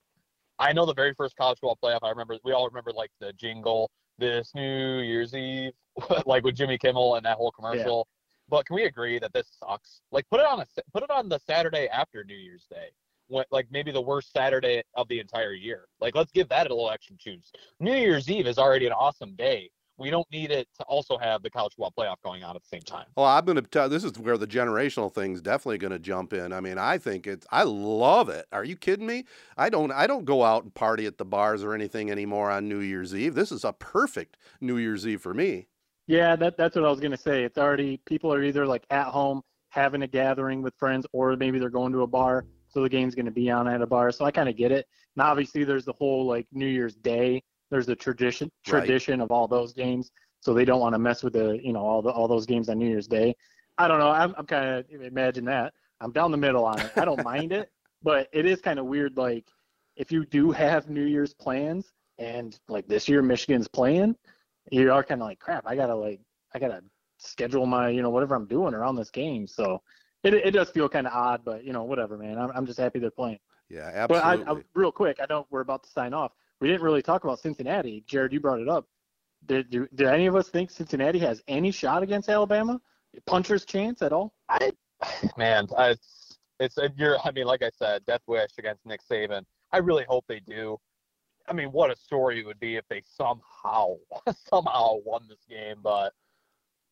I know the very first college football playoff. I remember we all remember like the jingle, this New Year's Eve, like with Jimmy Kimmel and that whole commercial. But can we agree that this sucks? Like, put it on a put it on the Saturday after New Year's Day, when, like maybe the worst Saturday of the entire year. Like, let's give that a little extra juice. New Year's Eve is already an awesome day we don't need it to also have the college football playoff going on at the same time. Well, I'm going to tell. This is where the generational thing's definitely going to jump in. I mean, I think it's. I love it. Are you kidding me? I don't. I don't go out and party at the bars or anything anymore on New Year's Eve. This is a perfect New Year's Eve for me. Yeah, that that's what I was gonna say. It's already people are either like at home having a gathering with friends, or maybe they're going to a bar, so the game's gonna be on at a bar. So I kind of get it. And obviously, there's the whole like New Year's Day. There's the tradition tradition right. of all those games, so they don't want to mess with the you know all the all those games on New Year's Day. I don't know. I'm, I'm kind of imagine that. I'm down the middle on it. I don't mind it, but it is kind of weird. Like if you do have New Year's plans, and like this year Michigan's playing you are kind of like crap. I gotta like I gotta schedule my you know whatever I'm doing around this game. So it it does feel kind of odd, but you know whatever, man. I'm I'm just happy they're playing. Yeah, absolutely. But I, I, real quick, I know we're about to sign off. We didn't really talk about Cincinnati. Jared, you brought it up. Did do, did any of us think Cincinnati has any shot against Alabama? Puncher's chance at all? I man, I, it's it's you're. I mean, like I said, death wish against Nick Saban. I really hope they do. I mean, what a story it would be if they somehow somehow won this game. But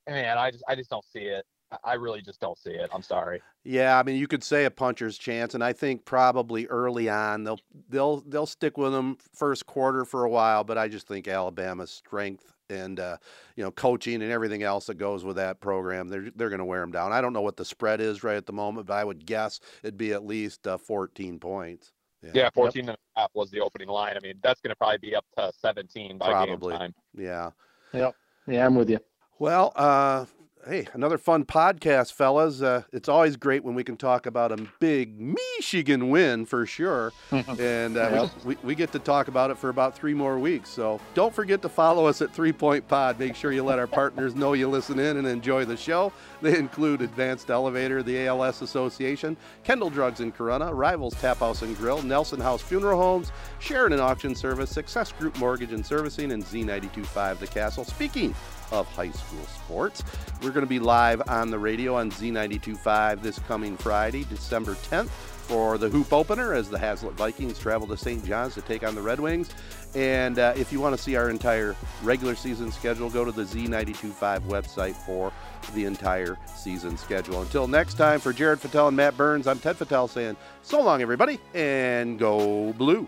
man, I just I just don't see it. I really just don't see it. I'm sorry. Yeah, I mean, you could say a puncher's chance, and I think probably early on they'll they'll they'll stick with them first quarter for a while. But I just think Alabama's strength and uh, you know coaching and everything else that goes with that program, they're they're going to wear them down. I don't know what the spread is right at the moment, but I would guess it'd be at least uh, 14 points. Yeah, yeah 14 yep. and a half was the opening line. I mean, that's going to probably be up to 17 by probably. game time. Yeah. Yep. Yeah, I'm with you. Well, uh, Hey, another fun podcast, fellas. Uh, it's always great when we can talk about a big Michigan win for sure. and uh, we, we get to talk about it for about three more weeks. So don't forget to follow us at Three Point Pod. Make sure you let our partners know you listen in and enjoy the show. They include Advanced Elevator, the ALS Association, Kendall Drugs in Corunna, Rivals Tap House and Grill, Nelson House Funeral Homes, Sheridan Auction Service, Success Group Mortgage and Servicing, and Z925 The Castle. Speaking of high school sports. We're going to be live on the radio on Z92.5 this coming Friday, December 10th, for the hoop opener as the Haslett Vikings travel to St. John's to take on the Red Wings. And uh, if you want to see our entire regular season schedule, go to the Z925 website for the entire season schedule. Until next time, for Jared Fattel and Matt Burns, I'm Ted Fattel saying so long, everybody, and go blue.